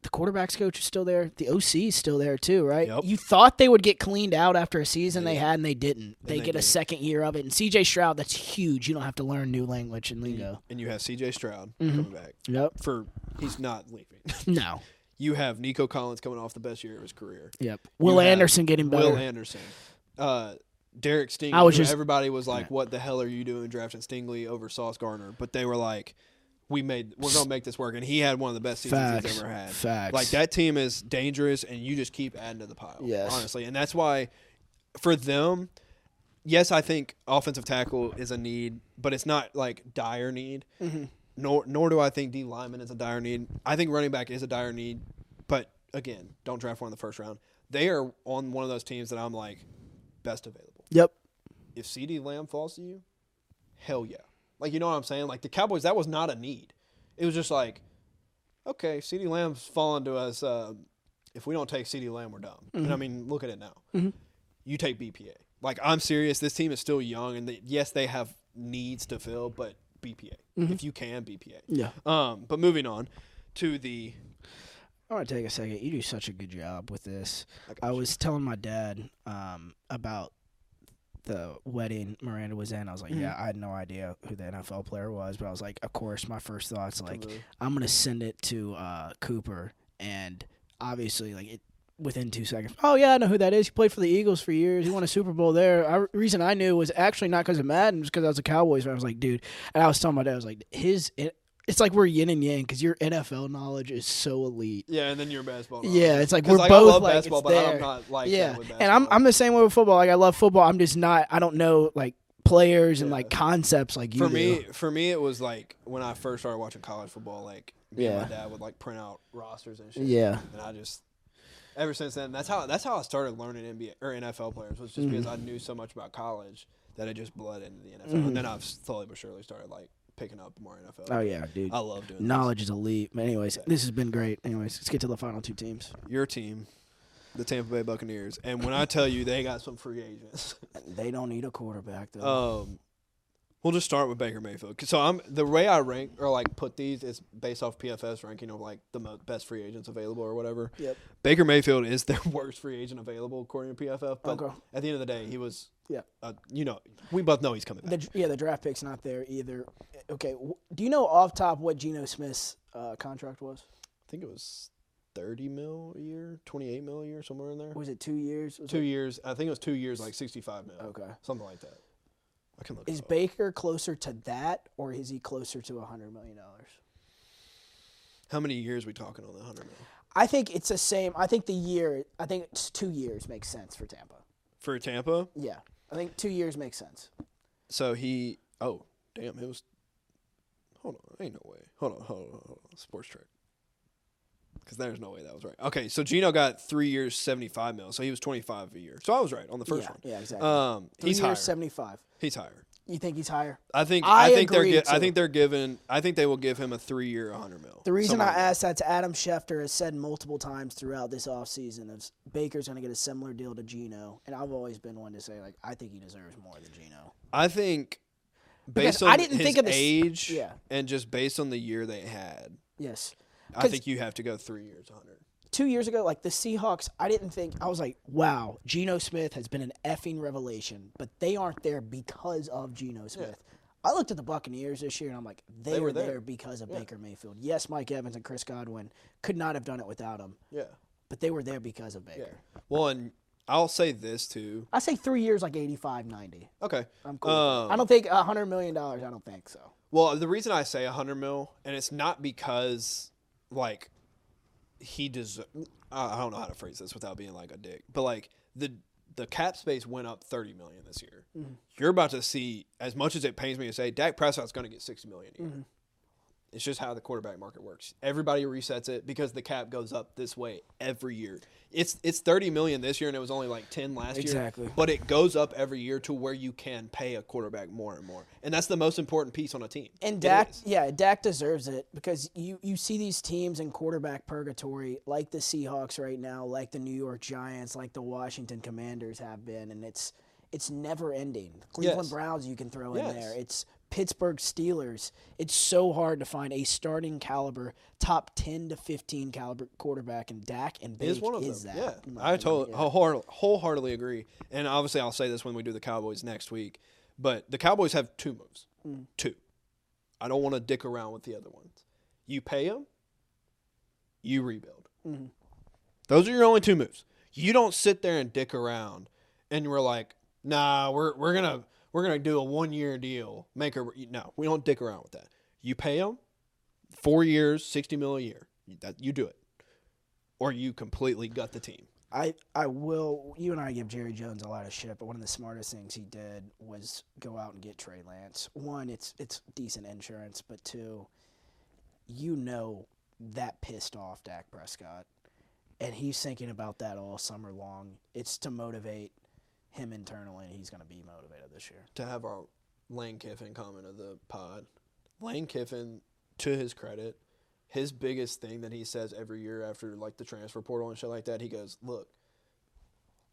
the quarterbacks coach is still there, the OC is still there too, right? Yep. You thought they would get cleaned out after a season they had, and they didn't. They, they get a didn't. second year of it. And CJ Stroud, that's huge. You don't have to learn new language and lingo. and you have CJ Stroud Mhm. coming back Yep. for he's not leaving. No. you have Nico Collins coming off the best year of his career. Yep. Will Anderson getting better. Will Anderson. Uh, Derek Stingley. I was just- everybody was like, Yeah. "What the hell are you doing drafting Stingley over Sauce Gardner?" But they were like, "We made, we're gonna make this work." And he had one of the best seasons Facts. he's ever had. Facts. Like that team is dangerous, and you just keep adding to the pile. Yes. honestly, and that's why for them, yes, I think offensive tackle is a need, but it's not like dire need. Mm-hmm. Nor nor do I think D lineman is a dire need. I think running back is a dire need, but again, don't draft one in the first round. They are on one of those teams that I'm like best available. Yep. If CeeDee Lamb falls to you, hell yeah. Like you know what I'm saying? Like the Cowboys, that was not a need. It was just like, okay, CeeDee Lamb's falling to us. Uh, if we don't take CD Lamb, we're dumb. And I mean, look at it now. Mhm. You take BPA. Like I'm serious. This team is still young, and they, yes, they have needs to fill, but BPA. If you can, BPA. Yeah. Um, but moving on to the I want to take a second. You do such a good job with this. I I you. was telling my dad um, about the wedding Miranda was in. I was like, yeah, I had no idea who the NFL player was, but I was like, of course, my first thoughts like, I'm gonna send it to uh, Cooper, and obviously, like it within two seconds. Oh yeah, I know who that is. He played for the Eagles for years. He won a Super Bowl there. I, reason I knew was actually not because of Madden, it was because I was a Cowboys fan. I was like, dude, and I was telling my dad, I was like, his. It, it's like we're yin and yang because your NFL knowledge is so elite. yeah, and then your basketball. Yeah, it's like we're like, I both love like basketball, but there. I'm not like yeah, that with and I'm. I'm the same way with football. Like I love football. I'm just not. I don't know like players and Yeah. like concepts like you for do. me, for me, it was like when I first started watching college football. Like, me and Yeah. my dad would like print out rosters and shit. Yeah. and I just ever since then, that's how that's how I started learning NBA or NFL players was just Mm-hmm. because I knew so much about college that it just bled into the NFL, and then I've slowly but surely started like picking up more NFL. Oh yeah, dude. I love doing this. Knowledge is elite. But anyways, this has been great. Anyways, let's get to the final two teams. Your team, the Tampa Bay Buccaneers, and when I tell you they got some free agents. They don't need a quarterback though. Um, we'll just start with Baker Mayfield. So I'm the way I rank or like put these is based off PFF ranking of like the mo- best free agents available or whatever. Yep. Baker Mayfield is their worst free agent available according to PFF. But Okay. at the end of the day, he was. Yeah. Uh, you know, we both know he's coming back. the, yeah, the draft pick's not there either. Okay, do you know off top what Geno Smith's uh, contract was? I think it was thirty mil a year, twenty eight mil a year, somewhere in there. Was it two years? Was Two it- years. I think it was two years, like sixty five mil, Okay. something like that. I can look. Is. Baker closer to that, or is he closer to a hundred million dollars? How many years we talking on the hundred mil I think it's the same. I think the year. I think it's two years makes sense for Tampa. for Tampa? Yeah, I think two years makes sense. So he. Oh, damn! It was. Hold on, ain't no way. Hold on, hold on, hold on. Spotrac. Because there's no way that was right. Okay, so Geno got three years, seventy-five mil. So he was twenty-five a year. So I was right on the first yeah, one. yeah, exactly. Um, Three he's higher. years, seventy-five. He's higher. You think he's higher? I think. I I, think they're. Gi- I think they're giving. I think they will give him a three-year, hundred mil. The reason I like that. asked that's Adam Schefter has said multiple times throughout this offseason is Baker's going to get a similar deal to Geno, and I've always been one to say like I think he deserves more than Geno. I think. Because Based on I didn't his think of this- age, yeah. and just based on the year they had, Yes. I think you have to go three years, hundred. two years ago, like the Seahawks, I didn't think I was like, wow, Geno Smith has been an effing revelation, but they aren't there because of Geno Smith. I looked at the Buccaneers this year and I'm like, they, They were, were there. there. because of Baker Mayfield. Yes, Mike Evans and Chris Godwin could not have done it without him, Yeah. but they were there because of Baker. Well, and I'll say this too. I say three years, like 85, 90. Okay. I'm cool. Um. I don't think a hundred million dollars. I don't think so. Well, the reason I say 100 mil, and it's not because, like, he does. I don't know how to phrase this without being like a dick, but like the the cap space went up 30 million this year. Mm-hmm. You're about to see, as much as it pains me to say, Dak Prescott's going to get 60 million a year. Mm-hmm. It's just how the quarterback market works. Everybody resets it because the cap goes up this way every year. It's it's 30 million this year and it was only like 10 last Exactly. year. But it goes up every year to where you can pay a quarterback more and more. And that's the most important piece on a team. And Dak, yeah, Dak deserves it because you, you see these teams in quarterback purgatory, like the Seahawks right now, like the New York Giants, like the Washington Commanders have been, and it's it's never ending. Cleveland Yes. Browns you can throw Yes. in there. It's Pittsburgh Steelers. It's so hard to find a starting caliber, top ten to fifteen caliber quarterback, and Dak and He is one of is them. that. Yeah, I totally Yeah. wholeheartedly agree. And obviously, I'll say this when we do the Cowboys next week. But the Cowboys have two moves. Mm. Two. I don't want to dick around with the other ones. You pay them. You rebuild. Mhm. Those are your only two moves. You don't sit there and dick around, and we're like, Nah, we're we're gonna we're gonna do a one year deal. Make her no, we don't dick around with that. You pay them four years, sixty mil a year. That you do it, or you completely gut the team. I, I will. You and I give Jerry Jones a lot of shit, but one of the smartest things he did was go out and get Trey Lance. One, it's it's decent insurance, but two, you know that pissed off Dak Prescott, and he's thinking about that all summer long. It's to motivate him internally, he's going to be motivated this year. To have our Lane Kiffin comment of the pod, Lane Kiffin, to his credit, his biggest thing that he says every year after like the transfer portal and shit like that, he goes, "Look,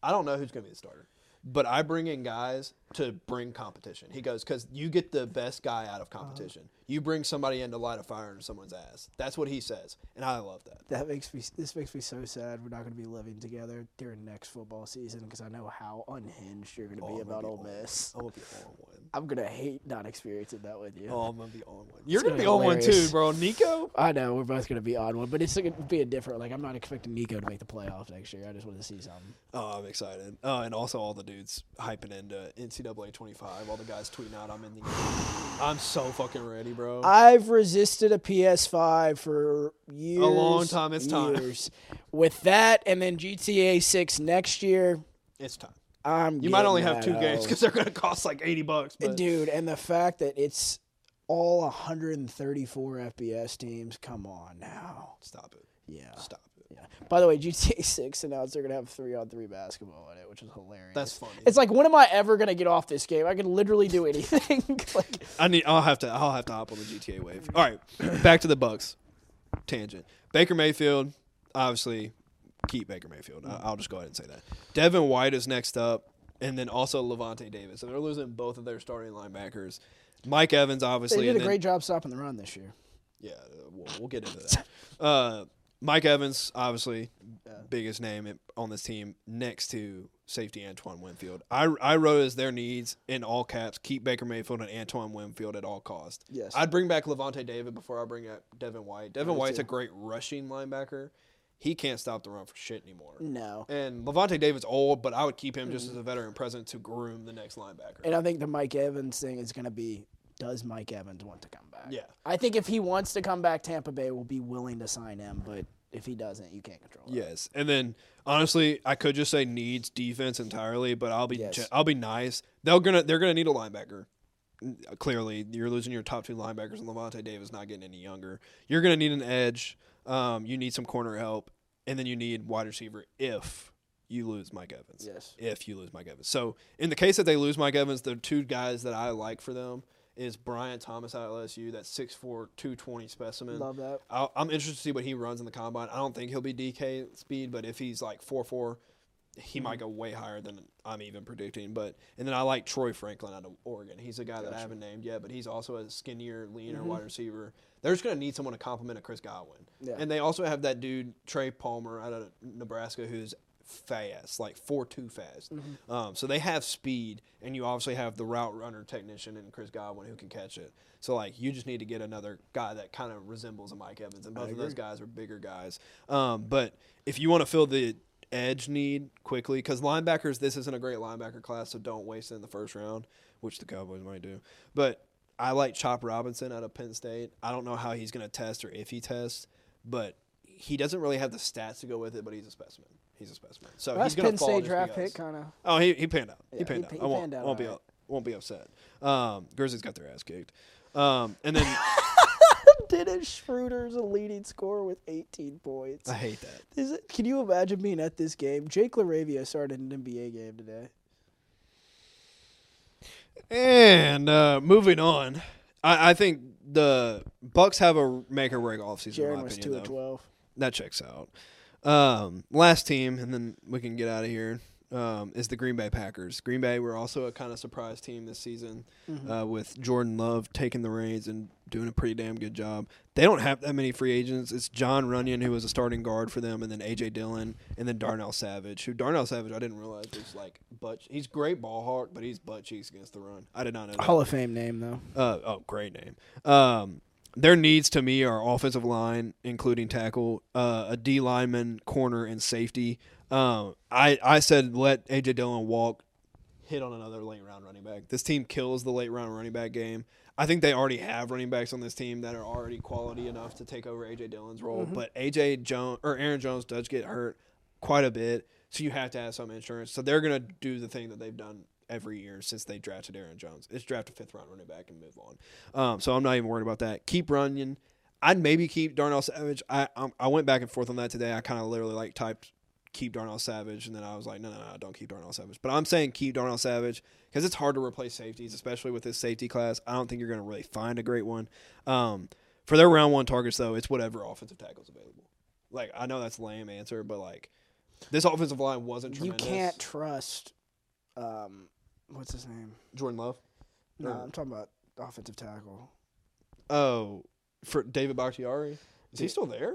I don't know who's going to be the starter, but I bring in guys to bring competition." He goes, "Because you get the best guy out of competition. Uh-huh. You bring somebody in to light a fire in someone's ass." That's what he says, and I love that. That makes me. This makes me so sad. We're not going to be living together during next football season because I know how unhinged you're going to Oh, be I'm about be Ole Miss. I'm gonna be one. I'm going to hate not experiencing that with you. Oh, I'm gonna be on one. You're It's gonna be gonna on be one too, bro. Nico. I know we're both going to be on one, but it's going to be a different. Like I'm not expecting Nico to make the playoffs next year. I just want to see something. Oh, I'm excited. Oh, and also all the dudes hyping into NCAA 25. All the guys tweeting out, "I'm in the." I'm so fucking ready, bro. I've resisted a PS5 for years. A long time, it's time. With that, and then GTA 6 next year, it's time. I'm. You might only have two that games because they're gonna cost like 80 bucks. But dude, and the fact that it's all 134 FBS teams. Come on now. stop it. Yeah. Stop it. Yeah. By the way, GTA 6 announced they're gonna have three on three basketball in it, which is hilarious. That's funny. It's like, when am I ever gonna get off this game? I can literally do anything. like, I need. I'll have to. I'll have to hop on the GTA wave. All right, back to the Bucks. Tangent. Baker Mayfield. Obviously, keep Baker Mayfield. I- I'll just go ahead and say that. Devin White is next up, and then also Lavonte Davis. And they're losing both of their starting linebackers. Mike Evans, obviously. they did and a then- great job stopping the run this year. Yeah, uh, we'll, we'll get into that. Uh, Mike Evans, obviously, biggest name in- on this team next to safety Antoine Winfield. I, I wrote as their needs in all caps keep Baker Mayfield and Antoine Winfield at all costs. Yes. I'd bring back Lavonte David before I bring up Devin White. Devin White's a great rushing linebacker. He can't stop the run for shit anymore. no. And Lavonte David's old, but I would keep him just as a mm-hmm. veteran present to groom the next linebacker. And I think the Mike Evans thing is going to be does Mike Evans want to come back? Yeah. I think if he wants to come back, Tampa Bay will be willing to sign him, but if he doesn't, you can't control it. Yes, and then honestly, I could just say needs defense entirely, but I'll be Yes. I'll be nice. They're gonna they're gonna need a linebacker. Clearly, you're losing your top two linebackers, and Lavonte Davis not getting any younger. You're gonna need an edge. Um, you need some corner help, and then you need wide receiver if you lose Mike Evans. Yes. If you lose Mike Evans, so in the case that they lose Mike Evans, the two guys that I like for them is Brian Thomas out of LSU, that 6'4", 220 specimen. Love that. I'll, I'm interested to see what he runs in the combine. I don't think he'll be DK speed, but if he's like four four, he might go way higher than I'm even predicting. But and then I like Troy Franklin out of Oregon. He's a guy that I haven't named yet, but he's also a skinnier, leaner wide receiver. They're just gonna need someone to complement a Chris Godwin. Yeah. And they also have that dude Trey Palmer out of Nebraska who's fast, like four two fast. Um, so they have speed, and you obviously have the route runner technician and Chris Godwin who can catch it. So like you just need to get another guy that kind of resembles a Mike Evans, and both of those guys are bigger guys. Um, but if you want to fill the edge need quickly, because linebackers, this isn't a great linebacker class, so don't waste it in the first round, which the Cowboys might do. But I like Chop Robinson out of Penn State. I don't know how he's going to test or if he tests, but he doesn't really have the stats to go with it. But he's a specimen. He's a specimen. So Last he's going Penn to fall State just draft pick, kind of. Oh, he, he panned out. Yeah, he panned he- out. he I won't, panned out won't be alright. won't be upset. Um, Grizzlies got their ass kicked. Um, and then Dennis Schroeder's a leading scorer with 18 points. I hate that. Is it, can you imagine being at this game? Jake LaRavia started an NBA game today. And uh, moving on, I, I think the Bucks have a make or break offseason. in Jaron my was opinion, 2 though. of 12. That checks out. Um, last team, and then we can get out of here. Um, is the Green Bay Packers. Green Bay were also a kind of surprise team this season, uh, with Jordan Love taking the reins and doing a pretty damn good job. They don't have that many free agents. It's Jon Runyan who was a starting guard for them, and then AJ Dillon, and then Darnell Savage. Who Darnell Savage I didn't realize was like butt. He's great ball hawk, but he's butt cheeks against the run. I did not know. That. Hall of Fame name, though. Uh, oh, great name. Um, their needs to me are offensive line, including tackle, uh, a D lineman, corner, and safety. Um, I I said let AJ Dillon walk hit on another late round running back. This team kills the late round running back game. I think they already have running backs on this team that are already quality enough to take over AJ Dillon's role. But AJ Jones or Aaron Jones does get hurt quite a bit, so you have to have some insurance. So they're gonna do the thing that they've done every year since they drafted Aaron Jones. It's draft a fifth round running back and move on. Um, so I'm not even worried about that. Keep Runyan. I'd maybe keep Darnell Savage. I um, I went back and forth on that today. I kind of literally like typed keep Darnell Savage, and then I was like, no, no, no, don't keep Darnell Savage. But I'm saying keep Darnell Savage because it's hard to replace safeties, especially with this safety class. I don't think you're going to really find a great one. Um, for their round one targets, though, it's whatever offensive tackle's available. Like I know that's a lame answer, but like this offensive line wasn't Tremendous. You can't trust. Um, what's his name? Jordan Love. No, Or- I'm talking about offensive tackle. Oh, for David Bakhtiari. Is he still there?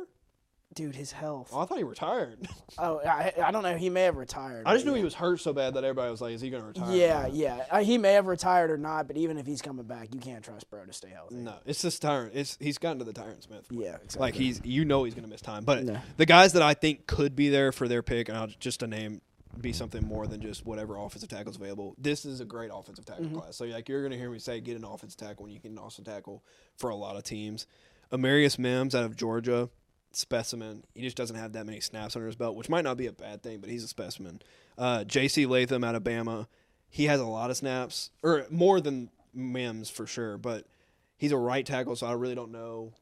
Dude, his health. Oh, I thought he retired. Oh, I, I don't know. He may have retired. I just knew yeah. he was hurt so bad that everybody was like, "Is he going to retire?" Yeah, yeah. Uh, he may have retired or not, but even if he's coming back, you can't trust bro to stay healthy. No, it's just Tyron. It's he's gotten to the Tyron Smith. point. Yeah, exactly. Like he's, you know, he's going to miss time. But No. the guys that I think could be there for their pick, and I'll just to name, be something more than just whatever offensive tackle's available. This is a great offensive tackle Mm-hmm. class. So like you're going to hear me say, get an offensive tackle when you can also tackle for a lot of teams. Amarius Mims out of Georgia, specimen. He just doesn't have that many snaps under his belt, which might not be a bad thing, but he's a specimen. Uh, J.C. Latham out of Bama, he has a lot of snaps, or more than Mims for sure, but he's a right tackle, so I really don't know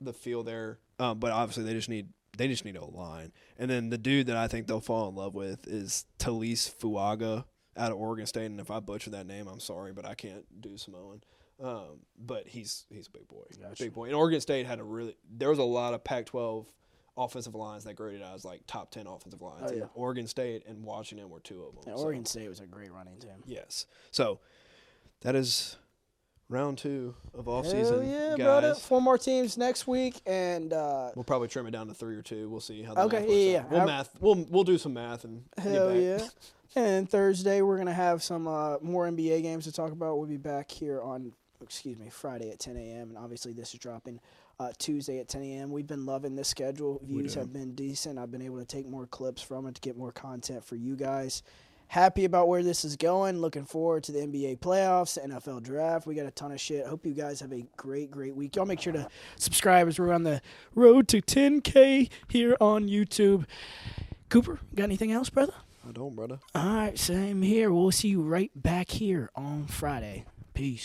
the feel there. Um, but obviously, they just need they just need a line. And then the dude that I think they'll fall in love with is Taliese Fuaga out of Oregon State. And if I butcher that name, I'm sorry, but I can't do Samoan. Um, but he's he's a big boy, Gotcha. big boy. And Oregon State had a really there was a lot of Pac-12 offensive lines that graded out as like top ten offensive lines. Oh, And yeah. Oregon State and Washington were two of them. Yeah, So, Oregon State was a great running team. yes. So that is round two of off Hell season, yeah, guys. Four more teams next week, and uh, We'll probably trim it down to three or two. We'll see how. The Okay, math yeah, yeah. We'll I- math. We'll we'll do some math and get hell back. yeah. And Thursday we're gonna have some uh, more NBA games to talk about. We'll be back here on, excuse me, Friday at 10 a.m. And obviously this is dropping uh, Tuesday at 10 a.m. We've been loving this schedule. Views have been decent. I've been able to take more clips from it to get more content for you guys. Happy about where this is going. Looking forward to the NBA playoffs, the NFL draft. We got a ton of shit. Hope you guys have a great, great week. Y'all make sure to subscribe as we're on the road to 10K here on YouTube. Cooper, got anything else, brother? I don't, brother. All right, same here. We'll see you right back here on Friday. Peace.